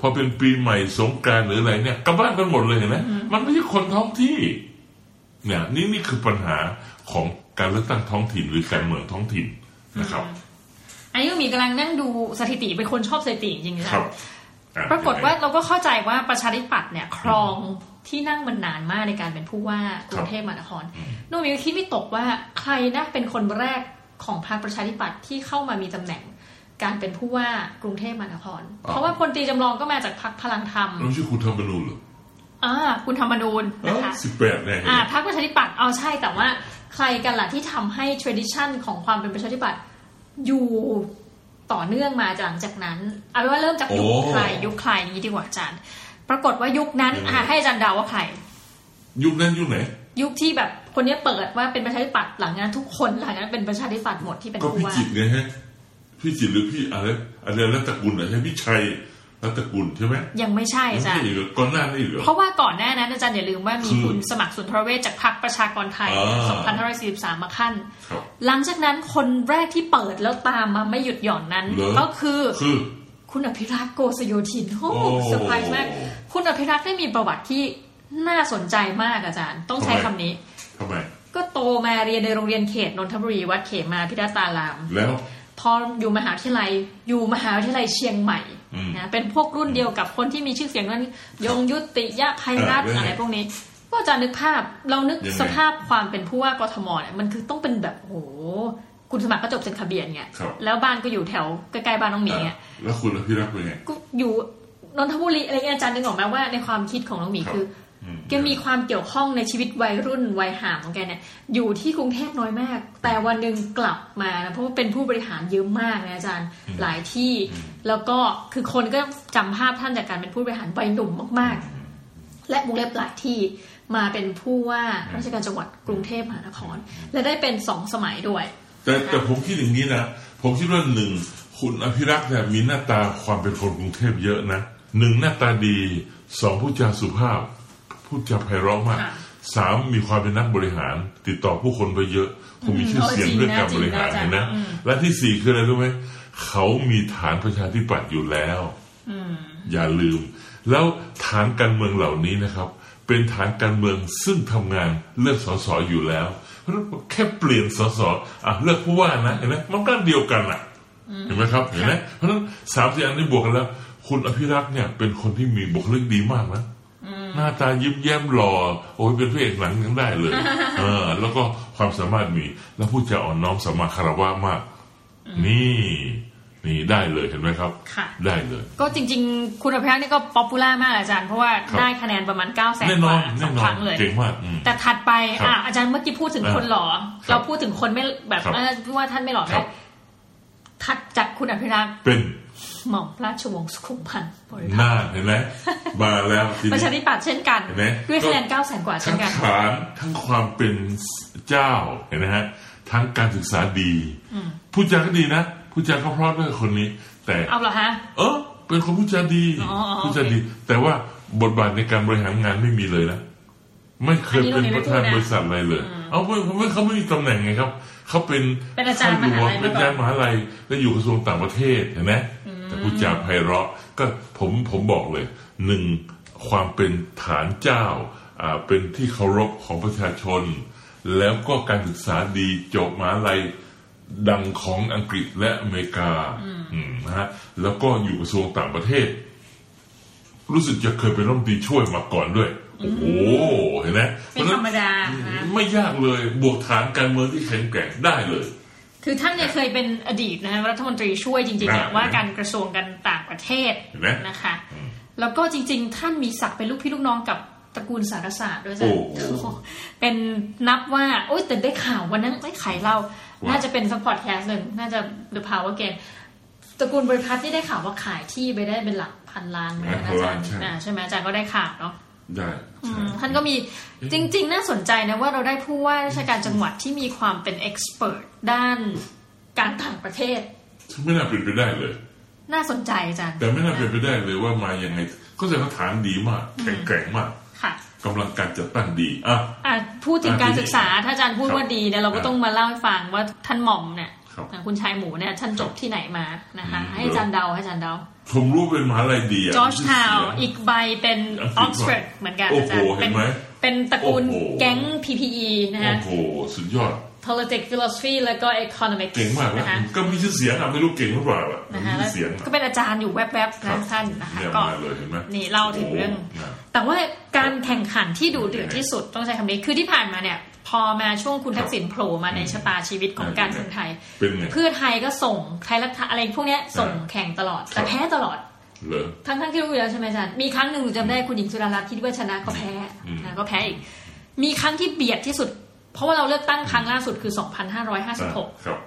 B: พอเป็นปีใหม่สงกรารหรืออะไรเนี่ยกลับบ้านกันหมดเลยเห็นไหมมันไม่ใช่คนท้องที่ เนี่ย นี่นี่คือปัญหาของการเลือกตั้งท้องถิ่นหรือการเมืองท้องถิ่นนะครับ
A: อันนี้ก็มีกำลังนั่งดูสถิติเป็นคนชอบสถิติจริงๆนะครับ
B: อะ
A: ปรากฏว่าเราก็เข้าใจว่าประชาธิปัตย์เนี่ยครองที่นั่งมันนานมากในการเป็นผู้ว่ากรุงเทพมหานครโนมิวคิดไม่ตกว่าใครนะเป็นคนแรกของพรรคประชาธิปัตย์ที่เข้ามามีตำแหน่งการเป็นผู้ว่ากรุงเทพมหานคร เพราะว่าพลตรีจำลองก็มาจากพรรคพลังธรรม
B: ไม่ใช่คุณธรรมนูญเหรอ
A: อ่าคุณธรรมนูญนะคะ
B: สิบแปดเนี่ยเห็น
A: อ่า
B: ไหม
A: พรรคประชาธิปัตย์เอาใช่แต่ว่าใครกันล่ะที่ทำให้ tradition ของความเป็นประชาธิปัตย์อยู่ ต่อเนื่องมาจากหลังจากนั้น เอาเป็นว่าเริ่มจากยุค
B: โอ้
A: ใครยุคใครนี้ดีกว่าอาจารย์ ปรากฏว่ายุคนั้น
B: ยังไง
A: อะให้อาจารย์เดาว่าใคร
B: ยุคนั้นยุคไหน
A: ยุคที่แบบคนเนี้ยเปิดว่าเป็นประชาธิปัตย์หลังจากนั้นทุกคนหลังจากนั้นเป็นประชาธิปัตย์หมดที่เป็น
B: ก็
A: ผู้
B: พี่
A: ว่า
B: จิตรไงฮะพี่จิตรหรือพี่อะไรอะไรรัตกุลเหรอใช่พี่ชัย รัตกุลใช่ไหม
A: ยังไม่ใช่อาจารย์
B: ไม่ใช่เหรอก่อนหน้านี้เหรอ
A: เพราะว่าก่อนหน้านั้นอาจารย์อย่าลืมว่ามี
B: คือ
A: คุณสมัครสุนทรเวชจากพรรคประชากรไทย
B: อ่า
A: 2543 มาขั้น
B: ครับ
A: หลังจากนั้นคนแรกที่เปิดแล้วตามมาไม่หยุดหย่อนนั้น
B: เหรอ
A: ก็คือ
B: คือ
A: คุณอภิรักษ์โกศโยธินโอ้
B: โอ้
A: เซอร์ไพรส์มาก คุณอภิรักษ์ได้มีประวัติที่น่าสนใจมากอาจารย์ ต้องใช้คำนี้
B: ทำไม
A: ก็โตมาเรียนในโรงเรียนเขตนนทบุรีวัดเขมาพิดาตาราม
B: แล้ว
A: พออยู่มหาวิทยาลัย อยู่มหาวิทยาลัยเชียงใหม่
B: อืม
A: นะเป็นพวกรุ่นเดียวกับคนที่มีชื่อเสียงนั้นยงยุติยะภัยรัตน์
B: อ่าแล้วไง
A: อะไรพวกนี้ก็จะนึกภาพเรานึก
B: ยังไง
A: สภาพความเป็นผู้ว่ากทมเนี่ยมันคือต้องเป็นแบบโอ้โหคุณสมัครก็จบเซนคาเบียนไง
B: ครับ
A: แล้วบ้านก็อยู่แถวใกล้ๆบ้านน้องหมีไง
B: อะแล้วคุณอภิรักษ์เป็นไง
A: ก็อยู่นนทบุรีอะไรเงี้ยอาจารย์นึกออกไหมว่าในความคิดของน้องหมี
B: ครับ
A: คือ
B: อืม
A: แกมีความเกี่ยวข้องในชีวิตวัยรุ่นวัยห่างของแกเนี่ย อยู่ที่กรุงเทพน้อยมาก แต่วันหนึ่งกลับมานะเพราะว่าเป็นผู้บริหารเยอะมากนะอาจารย์หลายที่ แล้วก็คือคนก็จำภาพท่านจากการเป็นผู้บริหารวัยหนุ่มมากๆ และวงเล็บหลายที่มาเป็นผู้ว่าราชการจังหวัดกรุงเทพมหานคร และได้เป็นสองสมัยด้วย
B: แต่แต่ผมคิดอย่างนี้นะผมคิดว่าหนึ่งคุณอภิรักษ์เนี่ยมีหน้าตาความเป็นคนกรุงเทพเยอะนะหนึ่งหน้าตาดีสองพูดจาสุภาพ พูดจาไพเราะมาก
A: ค่ะ
B: สามมีความเป็นนักบริหาร ติดต่อผู้คนไปเยอะคงมีชื่อเสียง
A: จริงนะ
B: เรื่องการบริหาร
A: จริงนะ
B: เห็นนะ
A: อืม
B: และที่สี่คืออะไรรู้ไหมเขามีฐานประชาธิปัตย์อยู่แล้วอย่าลืม แล้วฐานการเมืองเหล่านี้นะครับ เป็นฐานการเมืองซึ่งทำงานเลือกสสอยู่แล้วเพราะฉะนั้นแค่เปลี่ยนสสอะเลือกผู้ว่านะเห็นไหมมันก็เดียวกันอะเห็นไหมครับเห็นไหมเพราะฉะนั้นสามสี่อันนี้บวกกันแล้ว คุณอภิรักษ์เนี่ยเป็นคนที่มีบุคลิกดีมากนะ หน้าตายิ้มแย้มหล่อโอ้ยเป็นพระเอกหนังยังได้เลยเออ แล้วก็ความสามารถมี แล้วพูดจาอ่อนน้อมสมมาคารวะมาก นี่ นี่ได้เลยเห็นไหมครับ
A: ค่ะ
B: ได้เลย
A: ก็จริง ๆ คุณอภิรักษ์นี่ก็ป๊อปปูล่ามากอาจารย์เพราะว่า
B: ครับ
A: ได้คะแนนประมาณ9ก้าแสน
B: แน่
A: ก
B: นอ
A: ว่านส
B: แน่
A: อง
B: นอ
A: คนรั้งเลย
B: เก่งมากอืม
A: แต่ถัดไป
B: ครับ
A: อะอาจารย์เมื่อกี้พูดถึง
B: อ่า
A: คนหล่อ
B: ครับ
A: เราพูดถึงคนไม่แบบ
B: ครับ
A: เออว่าท่านไม่หล่อ
B: ครั
A: ได้
B: บ
A: ถัดจากคุณอภิรักษ์
B: เป็น
A: หม่อมราชวงศ์สุขุมพันธ์บริ
B: ห
A: พัตร
B: น้าเห็นไหมมาแล้วที
A: ประ
B: นี้
A: ชาธิปัตย์เช่นกัน
B: เห็นไหม
A: ด้วยคะแนน9ก้าแสนกว่าเช่
B: ทั้
A: น
B: ง
A: กัน
B: ฐานทั้งความเป็นเจ้าเห็นไหมฮะทั้งการศึกษาดีผู้จาก็ดีนะผู้จาก็เพราะด้วยคนนี้ แต่
A: เอาเหรอฮะ
B: เออเป็นคนผู้จาดี
A: อ๋ออ๋อ
B: ผู้จาดี แต่ว่าบทบาทในการบริหารงานไม่มีเลยนะไม่เคย
A: อันนี้
B: เป็น
A: เรา
B: ประธาน
A: ไม่พูดนะ
B: บริษัทอะไรเลย เอาไม่ไม่เขาไม่มีตำแหน่งไงครับ เขาเป็น
A: เป็นอาจารย์
B: ข้หลวง
A: มหาลัย
B: เป็นอาจารย์มหาลัยแล้วอยู่กระทรวงต่างประเทศเห็นไหม แต่ผู้จาไพเราะก็ผมผมบอกเลยหนึ่งความเป็นฐานเจ้าอ่าเป็นที่เคารพของประชาชน แล้วก็การศึกษาดีจบมหาลัยดังของอังกฤษและอเมริกาอืมนะฮะแล้วก็อยู่กระทรวงต่างประเทศ รู้สึกจะเคยเป็นรัฐมนตรีช่วยมาก่อนด้วย โอ้โหเห็นไหม
A: เป็นธรรมดานะ
B: ไม่ยากเลยบวกฐานการเมืองที่แข็งแกร่งได้เลย
A: คือท่านเนี่ยเคยเป็นอดีตนะฮะรัฐมนตรีช่วยจริงๆเนี่ย
B: นะ
A: ว่าการกระทรวงการต่างประเทศ
B: เห็นไหม
A: นะคะ แล้วก็จริง ๆ ท่านมีศักดิ์เป็นลูกพี่ลูกน้องกับตระกูลสารศาสตร์ด้วย
B: โอ้
A: จ้ะ
B: โห
A: เป็นนับว่า โอ๊ยแต่ได้ข่าววันนั้นไม่ขายเรา
B: ว่า
A: น่าจะเป็นสักพอดแคสต์หนึ่งน่าจะ The Power Game ตระกูลบริพัตรที่ได้ข่าวว่าขายที่ไปได้เป็นหลักพันล้านนะอาจารย์อ่าใช่ไหมอาจารย์ก็ได้ข่าวเนาะ
B: ได้
A: อื
B: ใช่
A: มท่านก็มีจริง ๆ น่าสนใจนะว่าเราได้ผู้ว่าราชการจังหวัดที่มีความเป็นเอ็กซ์เพรส ด้านการต่างประเทศ
B: ซึ่งไม่น่าเป็นไปได้เลย
A: น่าสนใจอาจารย์
B: แต่ไม่น่าเป็นไปได้เลยว่ามายังไง ก็แสดงว่าฐานดีมากแข็งแกร่งมาก
A: ค่ะ
B: กำลังการจัดตั้งดีอะ
A: อะพูดถึง
B: อะ
A: การศึกษาถ้าอาจารย์พูด
B: ครับ
A: ว่าดีเนี่ยเราก็
B: อะ
A: ต้องมาเล่าให้ฟังว่าท่านหม่อมเนี่ย
B: ครับ
A: อะคุณชายหมูเนี่ยท่านจบที่ไหนมานะคะ
B: อืม
A: ให้อาจารย์เดาให้อาจารย์เดา
B: ผมรู้เป็นมหาลัยดีอะ
A: จอร์จทาวน์
B: ชื่เสียง
A: อีกใบเป็นอ
B: อั
A: องก
B: กฤษ
A: ซฟอร์ดเหมือนกัน
B: โอ้
A: อา
B: โห
A: จารย์
B: เห็นไหม
A: เป็นตระกูล
B: โอ้โห
A: แก๊ง PPE นะ
B: โอ้
A: ฮะ
B: โหสุดยอด
A: politics philosophy แล้วก็ economics
B: เก่งมากนะ
A: นะคะ
B: ก็มีชื่อเสียงอะไม่รู้เก่งหรือเปล่าอะ
A: นะ
B: มี
A: คะแล้ว
B: ชื่อเสียง
A: ก็เป็นอาจารย์อยู่แวบๆ
B: ครั
A: นะ
B: บ
A: ท่านนะคะ
B: เนี่ย
A: ก็
B: มาเลยเห็นไหม
A: นี่เล่าถึงเรื่อง
B: โโหนะ
A: แต่ว่าการแข่งขันที่ดูเดือดที่สุดต้องใช้คำนี้คือที่ผ่านมาเนี่ยพอมาช่วงคุณทักษิณโผล่มาในชะตาชีวิตของการเมืองไทย
B: เป็นไง
A: เพื่อไทยก็ส่งไทยรัฐอะไรพวกเนี้ยส่งแข่งตลอด แต่แพ้ตลอด
B: เหรอ
A: ทั้งทั้งๆที่รู้อยู่แล้วใช่ไหมอาจารย์มีครั้งหนึ่งหนูจำได้คุณหญิงสุดารัตน์คิดว่าชนะก็แพ้
B: อืม
A: นะก็แพ้อีกมีครั้งที่เบียดที่สุด เพราะว่าเราเลือกตั้งครั้งล่าสุดคือ
B: อะ
A: 2556
B: ครับ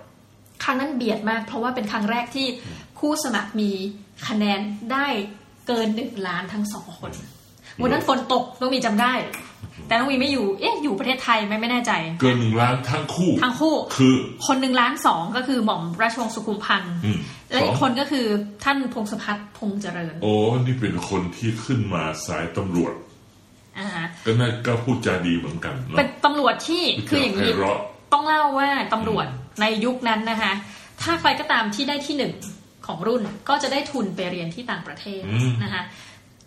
A: ครั้งนั้นเบียดมาก เพราะว่าเป็นครั้งแรกที่คู่สมัครมีคะแนนได้เกินหนึ่งล้านทั้งสองคนวันนั้นฝนตกต้องมีจำได้ แต่ต้องมีไม่อยู่ เอ๊ะอยู่ประเทศไทยไหมไม่แน่ใจ
B: เกินหนึ่งล้านทั้งคู่
A: ทั้งคู่
B: คือ
A: คนหนึ่งล้านสองก็คือหม่อมราชวงศ์สุขุมพันธ์
B: อืม
A: และอี
B: ส
A: ก
B: อง
A: คนก็คือท่านพงศพัฒน์พงษ์เจริญ
B: โอ้นี่เป็นคนที่ขึ้นมาสายตำรวจ
A: อ่าฮะ
B: ก็น่าก็พูดจาดีเหมือนกันเนาะ
A: เป็นตำรวจที่คืออย่าง
B: นี้
A: นี้
B: เราะ
A: ต้องเล่าว่าตำรวจในยุคนั้นนะคะถ้าใครก็ตามที่ได้ที่หนึ่งของรุ่นก็จะได้ทุนไปเรียนที่ต่างประเทศ
B: อืม
A: นะคะ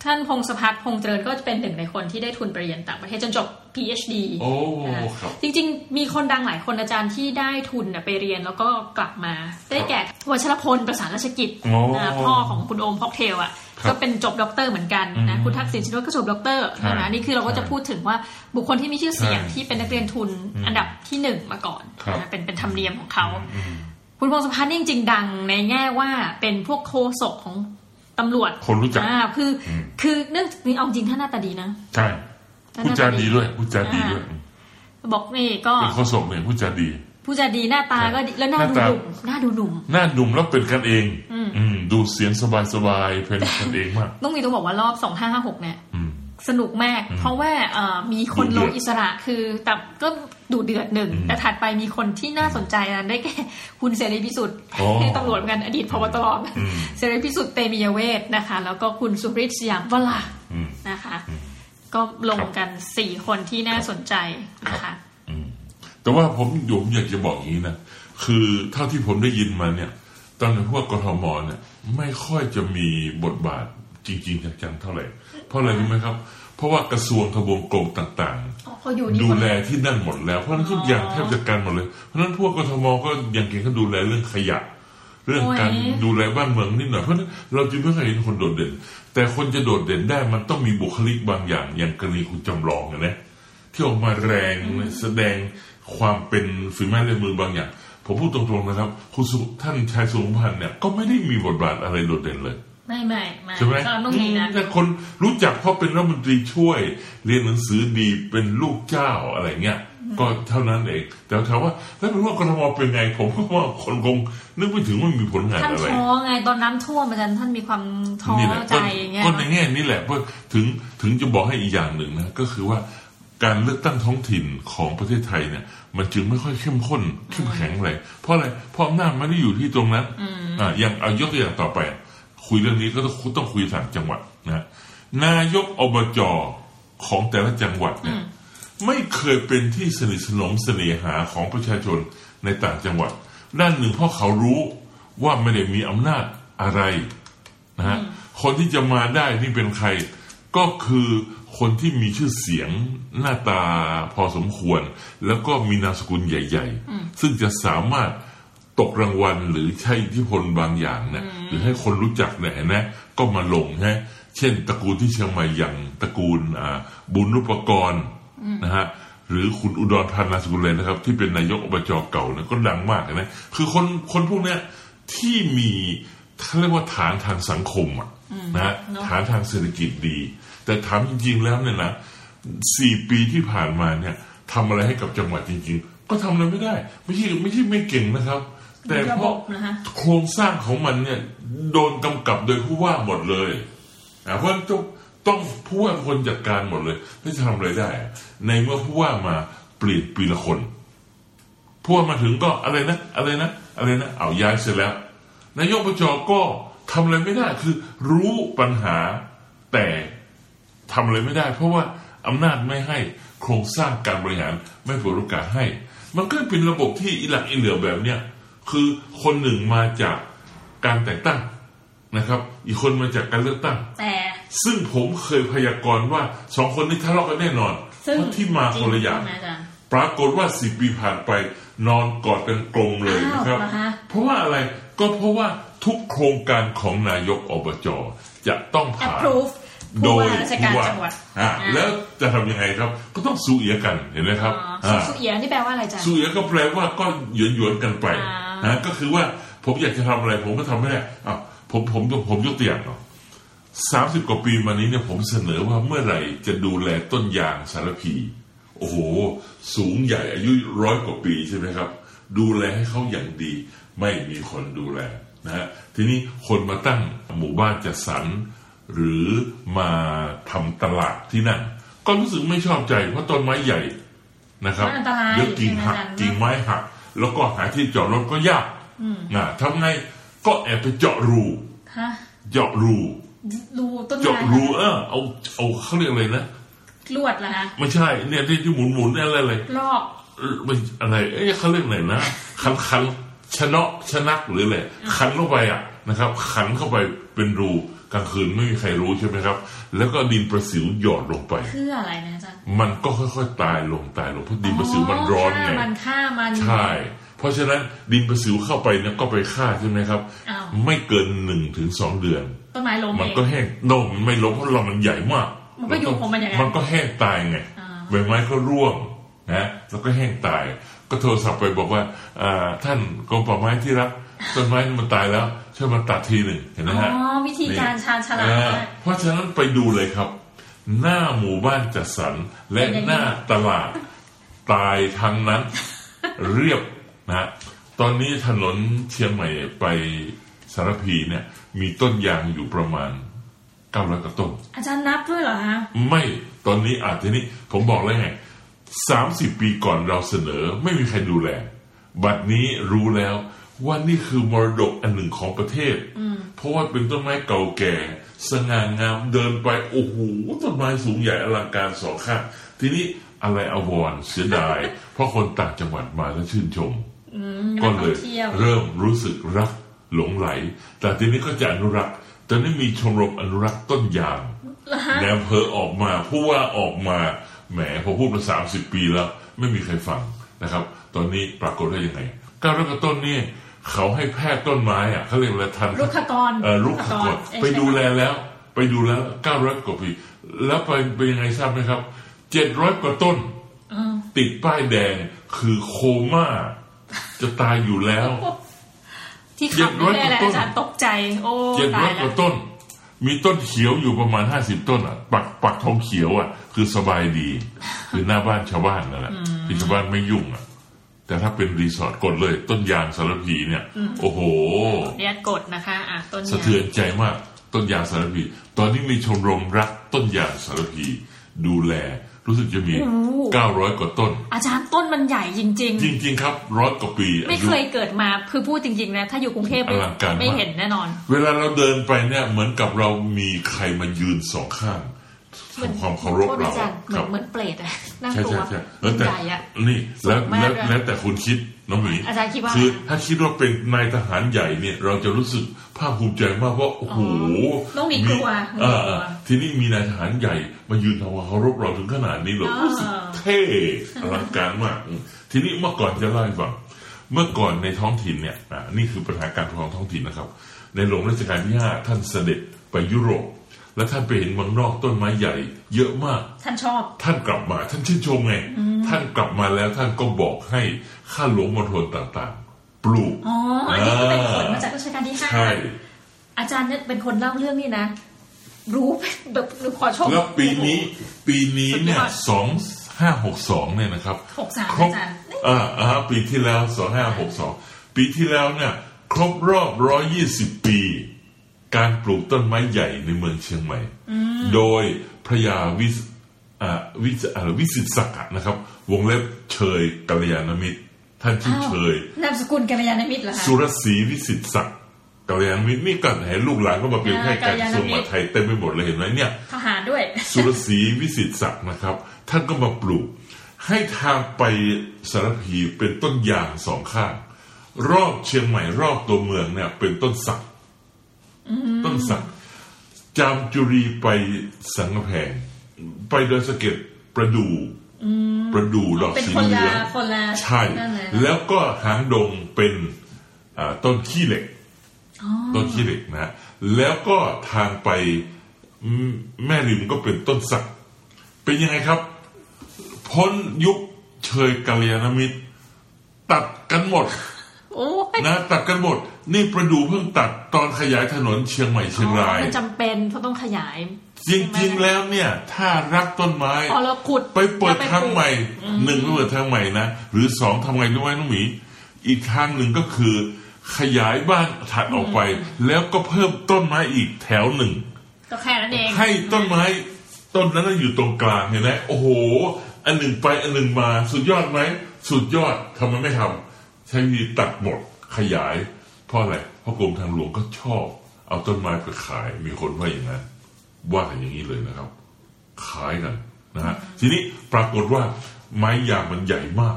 A: ท่านพงศพัฒน์พงษ์เจริญก็จะเป็นหนึ่งในคนที่ได้ทุนไปเรียนต่างประเทศจนจบ PhD
B: โอ้
A: อ่า
B: ครับ
A: จริง ๆ มีคนดังหลายคนอาจารย์ที่ได้ทุนน่ะไปเรียนแล้วก็กลับมา ได้แก่วัชรพลประสารราชกิจ
B: โอ้
A: นะพ่อของคุณโอมพ็อกเทลอะ
B: ครับ
A: ก็เป็นจบด็อกเตอร์เหมือนกันนะ
B: อืม
A: คุณทักษิณชินวัตรก็จบด็อกเตอร์
B: ใช่
A: นะนี่คือเราก็จะพูดถึงว่าบุคคลที่มีชื่อเสียง
B: ใช่
A: ที่เป็นนักเรียนทุนอันดับที่หนึ่งมาก่อน
B: ครับ
A: นะเป็นเป็นธรรมเนียมของเขา
B: อืม
A: คุณพงศพัฒน์นี่จริงๆดังในแง่ว่าเป็นพวกโฆษกของตำรวจ
B: คนรู้จัก
A: อ่าคืออ
B: ม
A: คือเรื่องนี้เอาจริงท่านหน้าตาดีนะ
B: ใช่พูดจาดีด้วยพูดจาดีด้วย
A: บอกนี่ก็
B: เป็นข้อศกเนี่ยพูดจาดี
A: ผู้จะดีหน้าตาก็ดีแล้วหน้า
B: หน้า
A: ดู
B: ตา
A: หนุ่มหน้าดูหนุ่ม
B: หน้าหนุ่มแล้วเป็นกันเอง
A: อืม
B: อืมดูเสียงสบายๆเป็นกันเองมาก
A: ต้องมีต้องบอกว่ารอบ2556เนี่ย
B: อืม
A: สนุกมาก เพราะว่าเอ่อมีคน
B: ดุ
A: ล
B: เดื
A: ง
B: อด
A: อิสระคือแต่ก็ดูเดือดหนึ่ง
B: อืม
A: แต่ถัดไปมีคนที่น่าสนใจนะได้แก่คุณเสรีพิสุทธิ์
B: อ๋อ
A: ที่ตำรวจเหมือนกันอดีตพบตร
B: อืม
A: เสรีพิสุทธิ์เตมียเวทนะคะ แล้วก็คุณสุริศสยามวลา
B: อืม
A: นะคะ ก็ลงกันสี่คนที่น่าสนใจนะคะ
B: อืม แต่ว่าผมผมอยากจะบอกอย่างนี้นะคือเท่าที่ผมได้ยินมาเนี่ย ตอนในพวกกทมเนี่ย ไม่ค่อยจะมีบทบาทจริงๆจังๆเท่าไหร่เพราะอะไรรู้ไหมครับ เพราะว่ากระทรวงทบวงกรมต่าง
A: อ๋อเขาอยู่นี่
B: ๆดู
A: หมด
B: แลที่นั่นหมดแล้ว เพราะฉะนั้นทุกอย่างแทบจะกันหมดเลย เพราะฉะนั้นพวกกทมก็อย่างเก่งก็ดูแลเรื่องขยะ เรื่องการดูแลบ้านเมืองนิดหน่อยเพราะฉะนั้นเราจึงไม่เคยเห็นคนโดดเด่น แต่คนจะโดดเด่นได้มันต้องมีบุคลิกบางอย่าง อย่างกรณีคุณจำลองอะนะที่ออกมาแรงแสดง ความเป็นฝีไม้ลายมือบางอย่าง ผมพูดตรงๆนะครับ คุณสุท่านชายสุพันธ์เนี่ยก็ไม่ได้มีบทบาทอะไรโดดเด่นเลย
A: ไม่ไม่ไม่
B: ใช่ไหม
A: ก็ต้องมีนะ
B: แต่คนรู้จักเพราะเป็นรัฐมนตรีช่วย เรียนหนังสือดีเป็นลูกเจ้าอะไรเงี้ยก็เท่านั้นเอง แต่ถามว่าแล้วเป็นว่ากรทมเป็นไง ผมก็ว่าคนคงนึกไม่ถึงว่ามีผลงาน
A: ท่าน
B: อะไร
A: ท้อไงตอนน้ำท่วมอาจารย์ท่านมีความท้อ
B: นี่แหละ
A: ใจ
B: ก็
A: อย่างเงี้ย
B: ก็ในแง่นี้แหละเพราะถึงถึงจะบอกให้อีกอย่างหนึ่งนะก็คือว่า การเลือกตั้งท้องถิ่นของประเทศไทยเนี่ย มันจึงไม่ค่อยเข้มข้นเข้มแข็งเลยเพราะอะไรเพราะอำนาจไม่ได้อยู่ที่ตรงนั้นอ่าอย่างเอายกตัวอย่างต่อไป คุยเรื่องนี้ก็ต้องต้องคุยต่างจังหวัดนะนายกอบจของแต่ละจังหวัดเนี่ยไม่เคยเป็นที่สนิทสนมเสน่หาของประชาชนในต่างจังหวัด ด้านหนึ่งเพราะเขารู้ว่าไม่ได้มีอำนาจอะไรนะฮะคนที่จะมาได้นี่เป็นใคร ก็คือ คนที่มีชื่อเสียงหน้าตาพอสมควร แล้วก็มีนามสกุลใหญ่ ๆ ซึ่งจะสามารถตกรางวัลหรือใช้อิทธิพลบางอย่างเนี่ยหรือให้คนรู้จักเนี่ยเห็นไหมก็มาลงฮะเช่นตระกูลที่เชียงใหม่อย่างตระกูลอ่าบุญรุปกรณ์นะฮะหรือคุณอุดรพันธ์นามสกุลเลยนะครับ ที่เป็นนายกอบจเก่าเนี่ยก็ดังมากนะคือคนคนพวกเนี้ยที่มีเขาเรียกว่าฐานทางสังคมอะนะฮะ
A: เนอะ
B: ฐานทางเศรษฐกิจดี แต่ถามจริงๆแล้วเนี่ยนะสี่ปีที่ผ่านมาเนี่ยทำอะไรให้กับจังหวัดจริง ๆ ก็ทำอะไรไม่ได้ ไม่ใช่ไม่ใช่ไม่เก่งนะครับ แต่
A: ระ
B: เพ
A: บ
B: ราะ
A: บนะคะ
B: โครงสร้างของมันเนี่ย โดนกำกับโดยผู้ว่าหมดเลยอะเพราะฉะนั้นต้องต้องผู้ว่าเป็นคนจัดการหมดเลยแล้วจะทำอะไรได้อะในเมื่อผู้ว่ามาเปลี่ยนปีละคนผู้ว่ามาถึงก็อะไรนะ อะไรนะ อะไรนะเอาย้ายเสร็จแล้วนายกประจก็ทำอะไรไม่ได้คือรู้ปัญหาแต่ ทำอะไรไม่ได้ เพราะว่าอำนาจไม่ให้โครงสร้างการบริหารไม่เปิดโอกาสให้ มันก็เป็นระบบที่อิหลักอิเหลือแบบเนี้ยคือคนหนึ่งมาจากการแต่งตั้งนะครับ อีกคนมาจากการเลือกตั้ง
A: แต่
B: ซึ่งผมเคยพยากรณ์ว่าสองคนนี้ทะเลาะกันแน่นอน
A: ซึ่ง
B: เพราะที่มาคนละอย่าง
A: จริใช่ไหมอาจารย์
B: ปรากฏว่าสิปีผ่านไปนอนกอดกันกลมเลยนะครับ
A: อ้าวเหรอฮะ
B: เพราะว่าอะไรก็เพราะว่าทุกโครงการของนายกอบจจะต้องผ่าน
A: approve
B: โด
A: ผู้ว่ายราชการจังหวัด
B: อะ
A: อ่า
B: แล้วจะทำยังไงครับ ก็ต้องสู้เอียกันเห็นไหมครับ
A: อ๋อสุ
B: อ่า
A: สุเอียนี่แปลว่าอะไรอาจารย์
B: สู้เอียก็แปลว่าก็หยวนหยวนๆกันไป
A: อ่า
B: นะก็คือว่าผมอยากจะทำอะไร ผมก็ทำไม่ได้อะผมผมผมยกตัวอย่างเนาะสามสิบกว่าปีมานี้เนี่ยผมเสนอว่าเมื่อไหร่จะดูแลต้นยางสารพี โอ้โห สูงใหญ่อายุร้อยกว่าปีใช่ไหมครับ ดูแลให้เขาอย่างดี ไม่มีคนดูแลนะฮะทีนี้คนมาตั้งหมู่บ้านจัดสรร หรือมาทำตลาดที่นั่น ก็รู้สึกไม่ชอบใจเพราะต้นไม้ใหญ่นะครับ
A: มันอันตราย
B: เดี๋ยวกิ่งหัก
A: ใช่ไหมอาจารย์
B: กิ่งไม้หัก แล้วก็หาที่จอดรถก็ยากนะทำไงก็แอบไปเจาะรู
A: ฮะ
B: เจาะรู
A: รูต้น
B: เจาะ
A: ไม้
B: รูเออเอาเอาเขาเรียกอะไรนะ
A: ลวดละฮะ
B: ไม่ใช่เนี่ยที่ที่หมุนหมุนๆเนี่ยอะไรอะไร
A: ลอก
B: เออไม่อะไร เอ๊ะเขาเรียกไหนนะคันคันชนะชนักหรืออะไรคันเข้าไปอะนะครับ ขันเข้าไปเป็นรู กลางคืนไม่มีใครรู้ใช่ไหมครับ แล้วก็ดินประสิวหยอดลงไป
A: เพื่ออะไรนะอาจารย์
B: มันก็ค่อยๆตายลงตายลงเพราะดินประสิวมันร้อนไง
A: ฆ่ามันฆ่ามัน
B: ใช่ เพราะฉะนั้นดินประสิวเข้าไปเนี่ยก็ไปฆ่าใช่ไหมครับ
A: อ้าว
B: ไม่เกินหนึ่งถึงสองเดือน
A: ต้นไม้ล้ม
B: มัน
A: เอง
B: ก็แห้งโน่มันไม่ล้มเพราะเรามันใหญ่มาก
A: มันก็อยู่ของมันอย่างนั้น
B: มันก็แห้งตายไง
A: อ่า
B: ใบไม้ก็ร่วงนะแล้วก็แห้งตาย ก็โทรศัพท์ไปบอกว่าอ่าท่านกรมป่าไม้ที่รัก ต้นไม้มันตายแล้วช่วยมาตัดทีหนึ่งเห็นไหม
A: อ๋อ
B: ฮะ
A: วิธีการชาญฉลาด
B: อ่
A: มาก
B: เพราะฉะนั้นไปดูเลยครับ หน้าหมู่บ้านจัดสรรและ
A: เป็นยังไง
B: หน้าตลาดตายทั้งนั้น เรียบนะตอนนี้ถนนเชียงใหม่ไปสารพีเนี่ย มีต้นยางอยู่ประมาณเก้าร้อยกว่าต้น
A: อาจารย์นับด้วยเหรอฮะ
B: ไม่ตอนนี้อาจจะนี้ผมบอกแล้วไงสามสิบปีก่อนเราเสนอ ไม่มีใครดูแลบัดนี้รู้แล้ว ว่านี่คือมรดกอันหนึ่งของประเทศ เพราะว่าเป็นต้นไม้เก่าแก่ สง่างามเดินไปโอ้โหต้นไม้สูงใหญ่อลังการสองข้างทีนี้อะไรอวรเสียดาย เพราะคนต่างจังหวัดมาแล้วชื่นชมก็เล
A: ยเริ่
B: มรู้สึกรักหลงไหล แต่ทีนี้ก็จะอนุรักษ์ตอนนี้มีชมรมอนุรักษ์ต้นยาง
A: เหรอฮะ
B: ในอำเภอออกมาผู้ว่าออกมาแหมพอพูดมาสามสิบปีแล้ว ไม่มีใครฟังนะครับ ตอนนี้ปรากฏได้ยังไงกาวรักต้นนี่ เขาให้แพทย์ต้นไม้อะเขาเรียกอะไรทัน
A: ลูกขกร
B: เออลูกขกร
A: เอ้ย
B: ไปดูแล
A: ใช่หม
B: แล้ว ไปดูแล้วเก้าร้อยกว่าปีแล้วไปเป็นยังไงทราบไหมครับเจ็ดร้อยกว่าต้น
A: เออ
B: ติดป้ายแดงคือโคม่า จะตายอยู่แล้ว
A: ที่ขับ
B: 700
A: แน่แหละ
B: กว่าต้น
A: อาจารย์ตกใจ โอ้
B: เจ็ด
A: ตา
B: ร้อยย
A: แล้
B: ก
A: ว
B: ว่าต้น มีต้นเขียวอยู่ประมาณห้าสิบต้นอะ ปักปักทองเขียวอะ คือสบายดี คือหน้าบ้านชาวบ้านนั่นแหละที่ชาวบ้านไม่ยุ่งอะ แต่ถ้าเป็นรีสอร์ทกดเลย ต้นยางสารพีเนี่ย โอ้โห
A: เนี่ยกดนะคะอะต้น
B: สะ
A: ยาง
B: เทือนใจมากต้นยางสารพี ตอนนี้มีชมรมรักต้นยางสารพีดูแลรู้สึกจะมีเก้าร้อยกว่าต้น
A: อาจารย์ต้นมันใหญ่จริง
B: จริง ๆ ครับร้อยกว่าปี
A: ๆไม่
B: อายุ
A: เคยเกิดมาคือพูดจริงๆนะถ้าอยู่กรุงเทพ
B: อลังการมาก
A: ไม่เห็นแน่นอน
B: เวลาเราเดินไปเนี่ยเหมือนกับเรามีใครมายืนสองข้าง ทำความเคารพ
A: โทษ
B: เรา
A: อาจารย์เหมื
B: ค
A: อ
B: รั
A: น
B: บ
A: เหมือนเปรตอะน่า
B: ใช่
A: กลัว
B: ใช่ใช่เออแต่
A: ใหญ่อะ
B: นี่แล้ว
A: สูงมาก
B: แล้ว
A: ด้วย
B: แล้วแต่คุณคิดน้องหมี
A: อาจารย์คิดว่า
B: คือถ้าคิดว่าเป็นนายทหารใหญ่เนี่ย เราจะรู้สึกภาคภูมิใจมากว่าโอ้โห
A: ต้องมีกลัว
B: เออ
A: มีกลัว
B: เออทีนี้มีนายทหารใหญ่มายืนทำความเคารพเราถึงขนาดนี้เหรอ
A: อ่า
B: รู้สึกเท่อลังการมากอืมทีนี้เมื่อก่อนจะเล่าให้ฟังเมื่อก่อนในท้องถิ่นเนี่ยอ่านี่คือปัญหาการปกครองท้องถิ่นนะครับ ในหลวงรัชกาลที่ห้าท่านเสด็จไปยุโรป และท่านไปเห็นเมืองนอกต้นไม้ใหญ่ เยอะมาก
A: ท่านชอบ
B: ท่านกลับมา ท่านชื่นชมไง ท่านกลับมาแล้วท่านก็บอกให้ข้าหลวงมณฑลต่างๆ ปลูก
A: อ๋อ อันนี้คือเป็นผลมาจากรัชกาลที่ห้า
B: ใช่
A: อาจารย์เนี่ยเป็นคนเล่าเรื่องนี่นะ รู้แบบขอชม
B: แล้วปีนี้ ปีนี้เนี่ย
A: สุดยอด
B: สองห้าหกสองเนี่ยนะครับ
A: หกสาม
B: ครบ
A: อาจารย์
B: อ่าอ่าปีที่แล้วสองห้าหกสองปีที่แล้วเนี่ย ครบรอบร้อยี่สิบปี การปลูกต้นไม้ใหญ่ในเมืองเชียงใหม่ โดยพระยาวิสอ่าวิสอ่าวิสิตศักดิ์นะครับ วงเล็บเชยกัลยาณมิตร ท่านชื่อ
A: อ้าว
B: เชย
A: นามสกุลกัลยาณมิตรเหรอคะ
B: สุรศรีวิสิตศักดิ์กัลยาณมิตรนี่ก็เห็นลูกหลานก็มาเป็น
A: อ่า
B: แค่การ
A: กัลยาณ
B: ส่ง
A: มิ
B: มา
A: ตร
B: ไทยเต็มไปหมดเลยเห็นไหมเนี่ย
A: ทหารด้วย
B: สุรศรีวิสิตศักดิ์นะครับ ท่านก็มาปลูก ให้ทางไปสารพีเป็นต้นยางสองข้าง รอบเชียงใหม่รอบตัวเมืองเนี่ย เป็นต้นสัก ต้นสักจามจุรีไปสังกะแพง ไปดอยสะเก็ดประดู่ประดู่ดอก
A: เป็น
B: สี
A: คน
B: เห
A: ละ
B: ลือง
A: คนละ
B: ใช่
A: นั่นเลย
B: แล้วก็หางดงเป็นอ่าต้นขี้เหล็ก
A: อ๋อ
B: ต้นขี้เหล็กนะ แล้วก็ทางไปอืมแม่ริมก็เป็นต้นสัก เป็นยังไงครับ พ้นยุคเชยกัลยาณมิตร ตัดกันหมด
A: โอ้ย
B: นะตัดกันหมด นี่ประดูเพิ่งตัดตอนขยายถนนเชียงใหม่เชียงราย
A: มันจำเป็นเพราะต้องขยาย
B: จริงๆแล้วเนี่ย ถ้ารักต้นไม้
A: พอเราขุด
B: ไปเปิด
A: แล้ว
B: ทางใหม่หนึ่งไปเปิดทางใหม่นะหรือสองทำไงรู้ไหมน้องหมีอีกทางหนึ่งก็คือ ขยายบ้านถัดออกไป แล้วก็เพิ่มต้นไม้อีกแถวหนึ่ง
A: ก็แค่นั้นเอง
B: ให้ต้นไม้ต้นนั้นนะอยู่ตรงกลางเห็นไหมโอ้โห อันหนึ่งไปอันหนึ่งมา สุดยอดไหมสุดยอดทำไมไม่ทำใช้วิธีตัดหมดขยาย เพราะอะไรเพราะกรมทางหลวงก็ชอบ เอาต้นไม้ไปขายมีคนว่าอย่างนั้นว่ากันอย่างนี้เลยนะครับ ขายกันนะฮะทีนี้ปรากฏว่าไม้ยางมันใหญ่มาก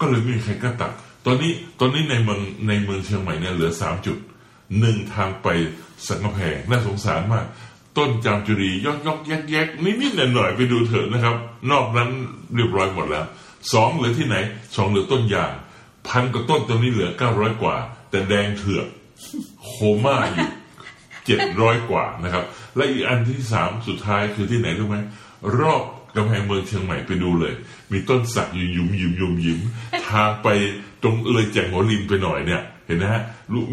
B: ก็เลยไม่มีใครกล้าตัดตอนนี้ตอนนี้ในเมืองในเมืองเชียงใหม่เนี่ยเหลือสามจุดหนึ่งทางไปสังกะแพงน่าสงสารมาก ต้นจามจุรียอกยอกแยกแยกนิดนหน่อยๆไปดูเถอะนะครับ นอกนั้นเรียบร้อยหมดแล้วสองเหลือที่ไหนสองเหลือต้นยางพันกว่าต้นตอนนี้เหลือเก้าร้อยกว่า แต่แดงเถือกโคม่าอยู่เจ็ดร้อยกว่านะครับ และอีกอันที่สามสุดท้ายคือที่ไหนรู้ไหมรอบกำแพงเมืองเชียงใหม่ไปดูเลย มีต้นสักอยู่ยุ่มยุ่มยุ่มยิ้มทางไปตรงเลยแจงหัวลินไปหน่อยเนี่ย เห็นนะฮะ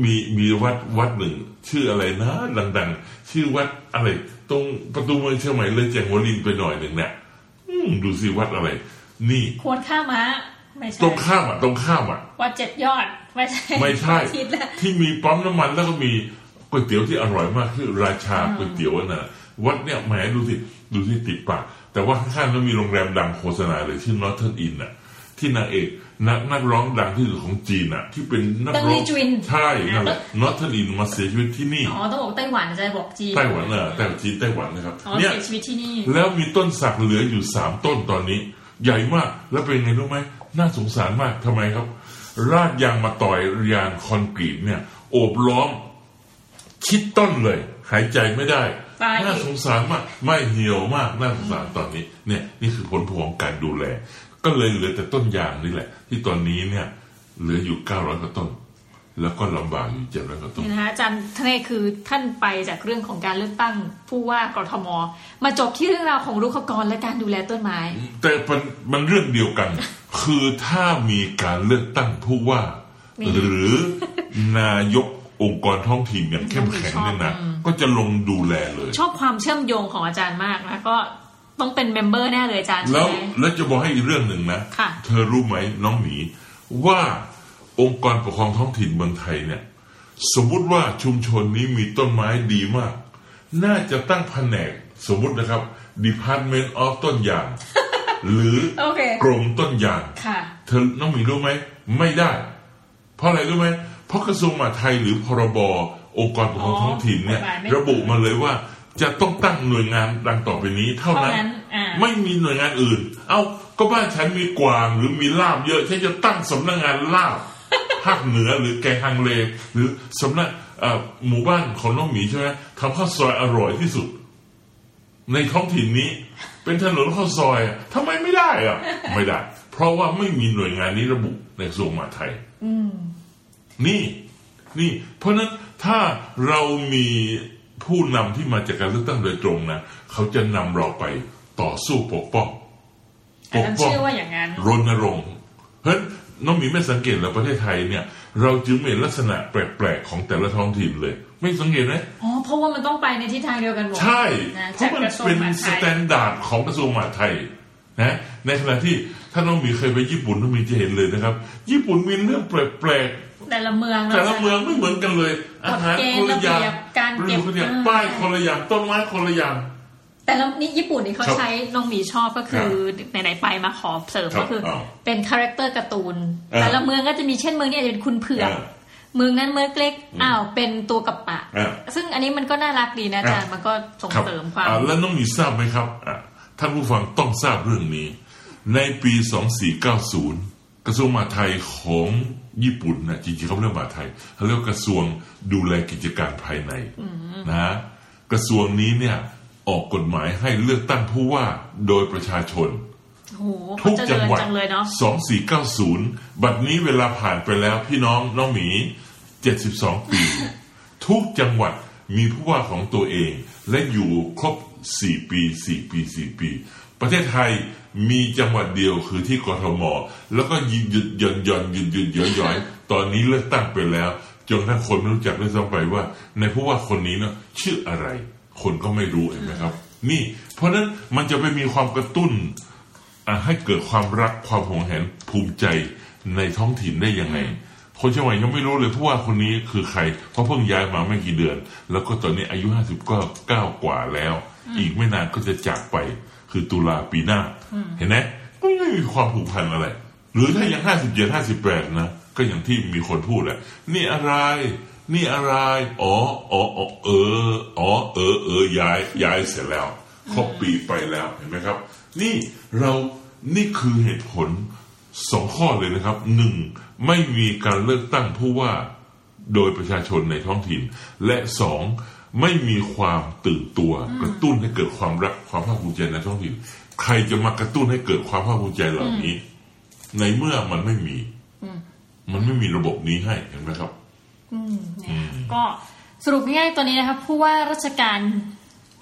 B: มีมีวัดวัดหนึ่ง ชื่ออะไรนะดังๆ ชื่อวัดอะไร ตรงประตูเมืองเชียงใหม่เลยแจงหัวลินไปหน่อยหนึ่งเนี่ยดูสิวัดอะไร นี่
A: ควรค่าม้า ไม่ใช่
B: ตรงข้ามอะตรงข้ามอะ
A: วัดเจ็ดยอด ไม่ใช่
B: ไม่ใช่
A: คิดแล้ว
B: ที่มีปั๊มน้ำมันแล้วก็มีก๋วยเตี๋ยวที่อร่อยมากคือราชาก๋วยเตี๋ยวน่ะวัดเนี่ยแหมดูสิดูสิติดปากแต่ว่าข้างๆนั้นมีโรงแรมดังโฆษณาเลยชื่อนอ r เทิร์นอินน่ะ ที่นางเอกนักนักร้องดังที่สุดของจีนน่ะ ที่เป็นนัก
A: ดัง
B: ร้อ
A: ลี
B: ง
A: จวิน
B: ใช่นั่นแหละนอ r เทิร์นอินมาเสียชีวิตที่นี่
A: อ๋อต้องบอกไต้หวันจะบอกจีน
B: ไต้หวันน่ะไต้หวันจีนไต้หวันนะครับ
A: อ๋อ
B: เนี่ย
A: เสียชีวิตที่นี่
B: แล้วมีต้นสักเหลืออยู่สามต้นตอนนี้ ใหญ่มากแล้วเป็นไงรู้ไหม น่าสงสารมากทำไมครับราดยางมาต่อยยางคอนกรีตเนี่ย โอบล้อมชิดต้นเลย หายใจไม่ได้
A: ตาย
B: น่าสงสารมาก ไม่เหี่ยวมาก น่าสงสารตอนนี้ เนี่ย นี่คือผลพวงของการดูแล ก็เลยเหลือแต่ต้นยางนี่แหละ ที่ตอนนี้เนี่ย เหลืออยู่เก้าร้อยกว่าต้น แล้วก็ลำบากอยู่เจ็ดร้อยกว่าต้น
A: นี่นนะคะอาจารย์ทนายคือท่านไปจากเรื่องของการเลือกตั้งผู้ว่ากทม มาจบที่เรื่องราวของรุกขกรและการดูแลต้นไม้
B: แต่มันมันเรื่องเดียวกัน คือถ้ามีการเลือกตั้งผู้ว่า
A: มี
B: หรือนายกองค์กรท้องถิ่นอย่างเข้มแข็งเนี่ยนะก็จะลงดูแลเลย
A: ชอบความเชื่อมโยงของอาจารย์มากนะก็ต้องเป็น member แน่เลยอาจารย์
B: แล้
A: ใช่
B: ว
A: ไหม
B: แล้วจะบอกให้อีกเรื่องหนึ่งนะ
A: ค่ะ
B: เธอรู้ไหมน้องหมีว่า องค์กรปกครองท้องถิ่นเมืองไทยเนี่ย สมมุติว่าชุมชนนี้มีต้นไม้ดีมาก น่าจะตั้งแผนกสมมุตินะครับ Department of ต้นยาง หรือ
A: โอเค
B: กรมต้นยาง
A: ค่ะ
B: เธอน้องหมีรู้ไหม ไม่ได้ เพราะอะไรรู้ไหม เพราะกระทรวงมหาดไทยหรือพรบองค์กรปกครองท้องถิ่นเนี่ย
A: กฎหมายไม่
B: ระบุมาเลยว่าจะต้องตั้งหน่วยงานดังต่อไปนี้เท่านั้น
A: เท่านั้นอ่า
B: ไม่มีหน่วยงานอื่น เอาก็บ้านฉันมีกวางหรือมีลาบเยอะฉันจะตั้งสำนักงานลาบ ภาคเหนือหรือแกงฮังเล หรือสำนักเอ่อหมู่บ้านของน้องหมีใช่ไหมทำข้าวซอยอร่อยที่สุด ในท้องถิ่นนี้ เป็นถนนข้าวซอยอะทำไมไม่ได้อะไม่ได้ เพราะว่าไม่มีหน่วยงานนี้ระบุในกระทรวงมหาดไทยนี่ นี่ เพราะฉะนั้นถ้าเรามีผู้นำที่มาจากการเลือกตั้งโดยตรงนะเขาจะนำเราไปต่อสู้ปกป้อง
A: อาจารย์เชื่อว่าอย่างนั้น
B: รณรงค์เพราะฉะนั้น น้องหมีไม่สังเกตเหรอประเทศไทยเนี่ย เราจึงไม่เห็นลักษณะแปลกๆของแต่ละท้องถิ่นเลย ไม่สังเกตไหม
A: อ๋อเพราะว่ามันต้องไปในทิศทางเดียวกันหมด
B: ใช่
A: นะ
B: เพ
A: จาก
B: ราะมัน
A: กระทรวง
B: เป็น
A: มหาด
B: ส
A: ไทย
B: แตนดาร์ดของกระทรวงมหาดไทยนะในขณะที่ถ้าน้องหมีเคยไปญี่ปุ่นน้องหมีจะเห็นเลยนะครับ ญี่ปุ่นมีเรื่องแปลกๆ
A: แต่ละเมือง
B: แต่ละเมืองไม่เหมือนกันเลย อาหาร
A: กฎเกณฑ์
B: คนละอย่าง
A: ระเบียบการเก็บ
B: คนละอย่าง
A: อ่า
B: ป้ายคนละอย่างต้นไม้คนละอย่าง
A: แต่ละนี่ญี่ปุ่นนี่เขา
B: ครับ
A: ใช้น้องหมีชอบก็คือไหนๆไปมาขอเสริม
B: ครับ
A: ก็คือ
B: อ้าว
A: เป็น character การ์ตูน
B: อ่า
A: แต่ละเมืองก็จะมีเช่นเมืองนี้อาจจะเป็นคุณเผือก
B: อ่า
A: เมืองนั้นเมืองเล็กอ้าวเป็นตัวกับปะ
B: อ่า
A: ซึ่งอันนี้มันก็น่ารักดีนะอาจารย์
B: อะ
A: มันก็ส่ง
B: ครับ
A: เสริมความ
B: อ่าแล้วน้องหมีทราบไหมครับอะท่านผู้ฟังต้องทราบเรื่องนี้ ในปี 2490 กระทรวงมหาดไทยของญี่ปุ่นนะจริงๆเขาเรียกมหาดไทยเขาเรียกว่ากระทรวงดูแลกิจการภายในนะกระทรวงนี้เนี่ย ออกกฎหมายให้เลือกตั้งผู้ว่าโดยประชาชน
A: โอ้โห
B: ทุ
A: เขา
B: ก
A: เจ
B: จั
A: ริ
B: ง
A: ญ
B: หวัด
A: จังเลยเนาะ
B: 2490บัดนี้เวลาผ่านไปแล้วพี่น้องน้องหมี72ปี ทุกจังหวัดมีผู้ว่าของตัวเอง และอยู่ครบ4ปี4ปี4ปี ประเทศไทยมีจังหวัดเดียวคือที่กทม แล้วก็หยุดหยุดหย่อนหย่อนหยุดหยุดหย่อยหย่อยตอนนี้เลือกตั้งไปแล้ว จนทั้งคนไม่รู้จักด้วยซ้ำไปว่า ในผู้ว่าคนนี้เนาะชื่ออะไร คนก็ไม่รู้เห็นไหมครับ นี่ เพราะฉะนั้นมันจะไปมีความกระตุ้นอะให้เกิดความรักความหวงแหนภูมิใจในท้องถิ่นได้ยังไง คนเชียงใหม่ยังไม่รู้เลยผู้ว่าคนนี้คือใคร เพราะเพิ่งย้ายมาไม่กี่เดือน แล้วก็ตอนนี้อายุห้าสิบก็เก้ากว่าแล้ว อีกไม่นานก็จะจากไป คือตุลาปีหน้า เห็นไหมก็ไม่มีความผูกพันอะไร หรือถ้ายังห้าสิบเจ็ดห้าสิบแปดนะก็อย่างที่มีคนพูดแหละนี่อะไร นี่อะไร อ๋ออ๋ออ๋อเออ อ๋อ เออเออย้ายย้ายเสร็จแล้วครบปีไปแล้วเห็นไหมครับ นี่เรานี่คือเหตุผลสองข้อเลยนะครับหนึ่งไม่มีการเลือกตั้งผู้ว่าโดยประชาชนในท้องถิ่น และสองไม่มีความตื่นตัวกระตุ้นให้เกิดความรักความภาคภูมิใจในท้องถิ่น ใครจะมากระตุ้นให้เกิดความภาคภูมิใจเหล่านี้ ในเมื่อมันไม่มี มันไม่มีระบบนี้ให้เห็นไหมครับ
A: อืมเนี่ย ก็สรุปง่ายๆตัวนี้นะครับผู้ว่าราชการ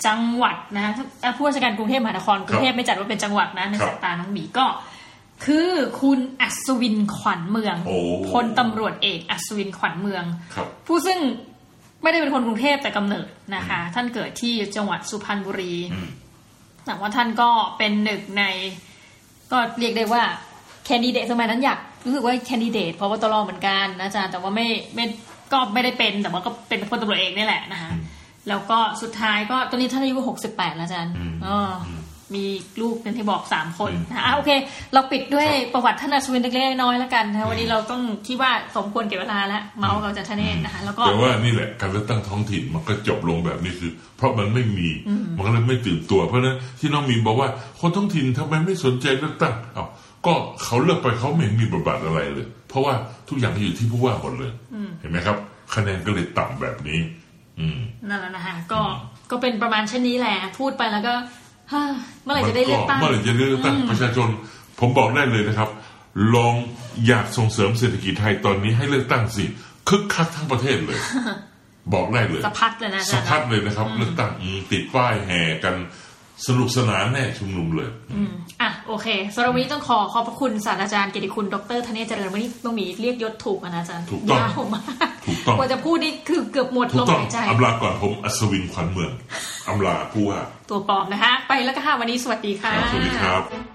A: จังหวัดนะเอ่อผู้ว่าราชการกรุงเทพมหานครกรุงเทพไม่จัดว่าเป็นจังหวัดนะใน
B: ครับ
A: สายตาน้องหมีก็ คือคุณอัศวินขวัญเมือง
B: โอ้
A: พลตำรวจเอกอัศวินขวัญเมือง
B: ครับ
A: ผู้ซึ่งไม่ได้เป็นคนกรุงเทพแต่กำเนิดนะคะ ท่านเกิดที่จังหวัดสุพรรณบุรี
B: อืม
A: แต่ว่าท่านก็เป็นหนึ่งใน ก็เรียกได้ว่าแคนดิเดตสมัยนั้นอยากรู้สึกว่าแคนดิเดตพบตรเหมือนกันนะอาจารย์แต่ว่าไม่ไม่ ก็ไม่ได้เป็นแต่ว่าก็เป็นพลตำรวจเอกนี่แหละนะคะแล้วก็สุดท้ายก็ตอนนี้ท่านอายุหกสิบแปดแล้วอาจารย์
B: อืม
A: อ๋ออมีลูกเป็นที่บอกสามคน
B: อืม
A: นะคะอะโอเค เราปิดด้วย
B: ครับ
A: ประวัติท่านอัศวินเล็กๆน้อยๆแล้วกันนะคะวันนี้เราต้องคิดว่าสมควรเก็บเวลาแล้วเมาส์กับอาจารย์ธเนศนะคะแล้วก็
B: แต่ว่านี่แหละการเลือกตั้งท้องถิ่นมันก็จบลงแบบนี้คือ เพราะมันไม่มีมันก็เลยไม่ตื่นตัวเพราะฉะนั้นที่น้องมีนบอกว่าคนท้องถิ่นทำไมไม่สนใจเลือกตั้งเอ้า ก็เขาเลือกไปเขาไม่เห็นมีบทบาทอะไรเลย เพราะว่าทุกอย่างอยู่ที่ผู้ว่าหมดเลยเห็นไหมครับ คะแนนก็เลยต่ำแบบนี้ อืม
A: นั่นแหละนะคะก็ก็เป็นประมาณเช่นนี้แหละ พูดไปแล้วก็ฮ่าเมื่อไหร่จะได้เลือกตั้ง
B: เมื่อไหร่จะได้เลือกตั้งประชาชน ผมบอกได้เลยนะครับ ลองอยากส่งเสริมเศรษฐกิจไทยตอนนี้ให้เลือกตั้งสิคึกคักทั้งประเทศเลย บอกได้เลย
A: สะพัดเลยนะอา
B: สะ
A: จารย์
B: พัดเลยนะครับ เลือกตั้งอืมติดป้ายแห่กัน สนุกสนานแน่ชุมนุมเลย
A: อืมอะโอเคสำหรับวันนี้ต้องขอขอบพระคุณศาสตราจารย์เกียรติคุณดรธเนศเจริญวันนี้ต้องมีเรียกยศถูกอะนะอาจารย์
B: ถูกต้อง
A: ยาวมาก
B: ถูกต้อง
A: กว่าจะพูดนี่คือเกือบหมด
B: ถู
A: ล
B: ก
A: ม
B: ต้อง
A: หายใจ
B: อำลาก่อนผมอัศวินขวัญเมืองอำลาผู้ว่า
A: ตัวปลอมนะคะไปแล้วก็ค่ะวันนี้สวัสดีค่ะ
B: ครับสวัสดีครับ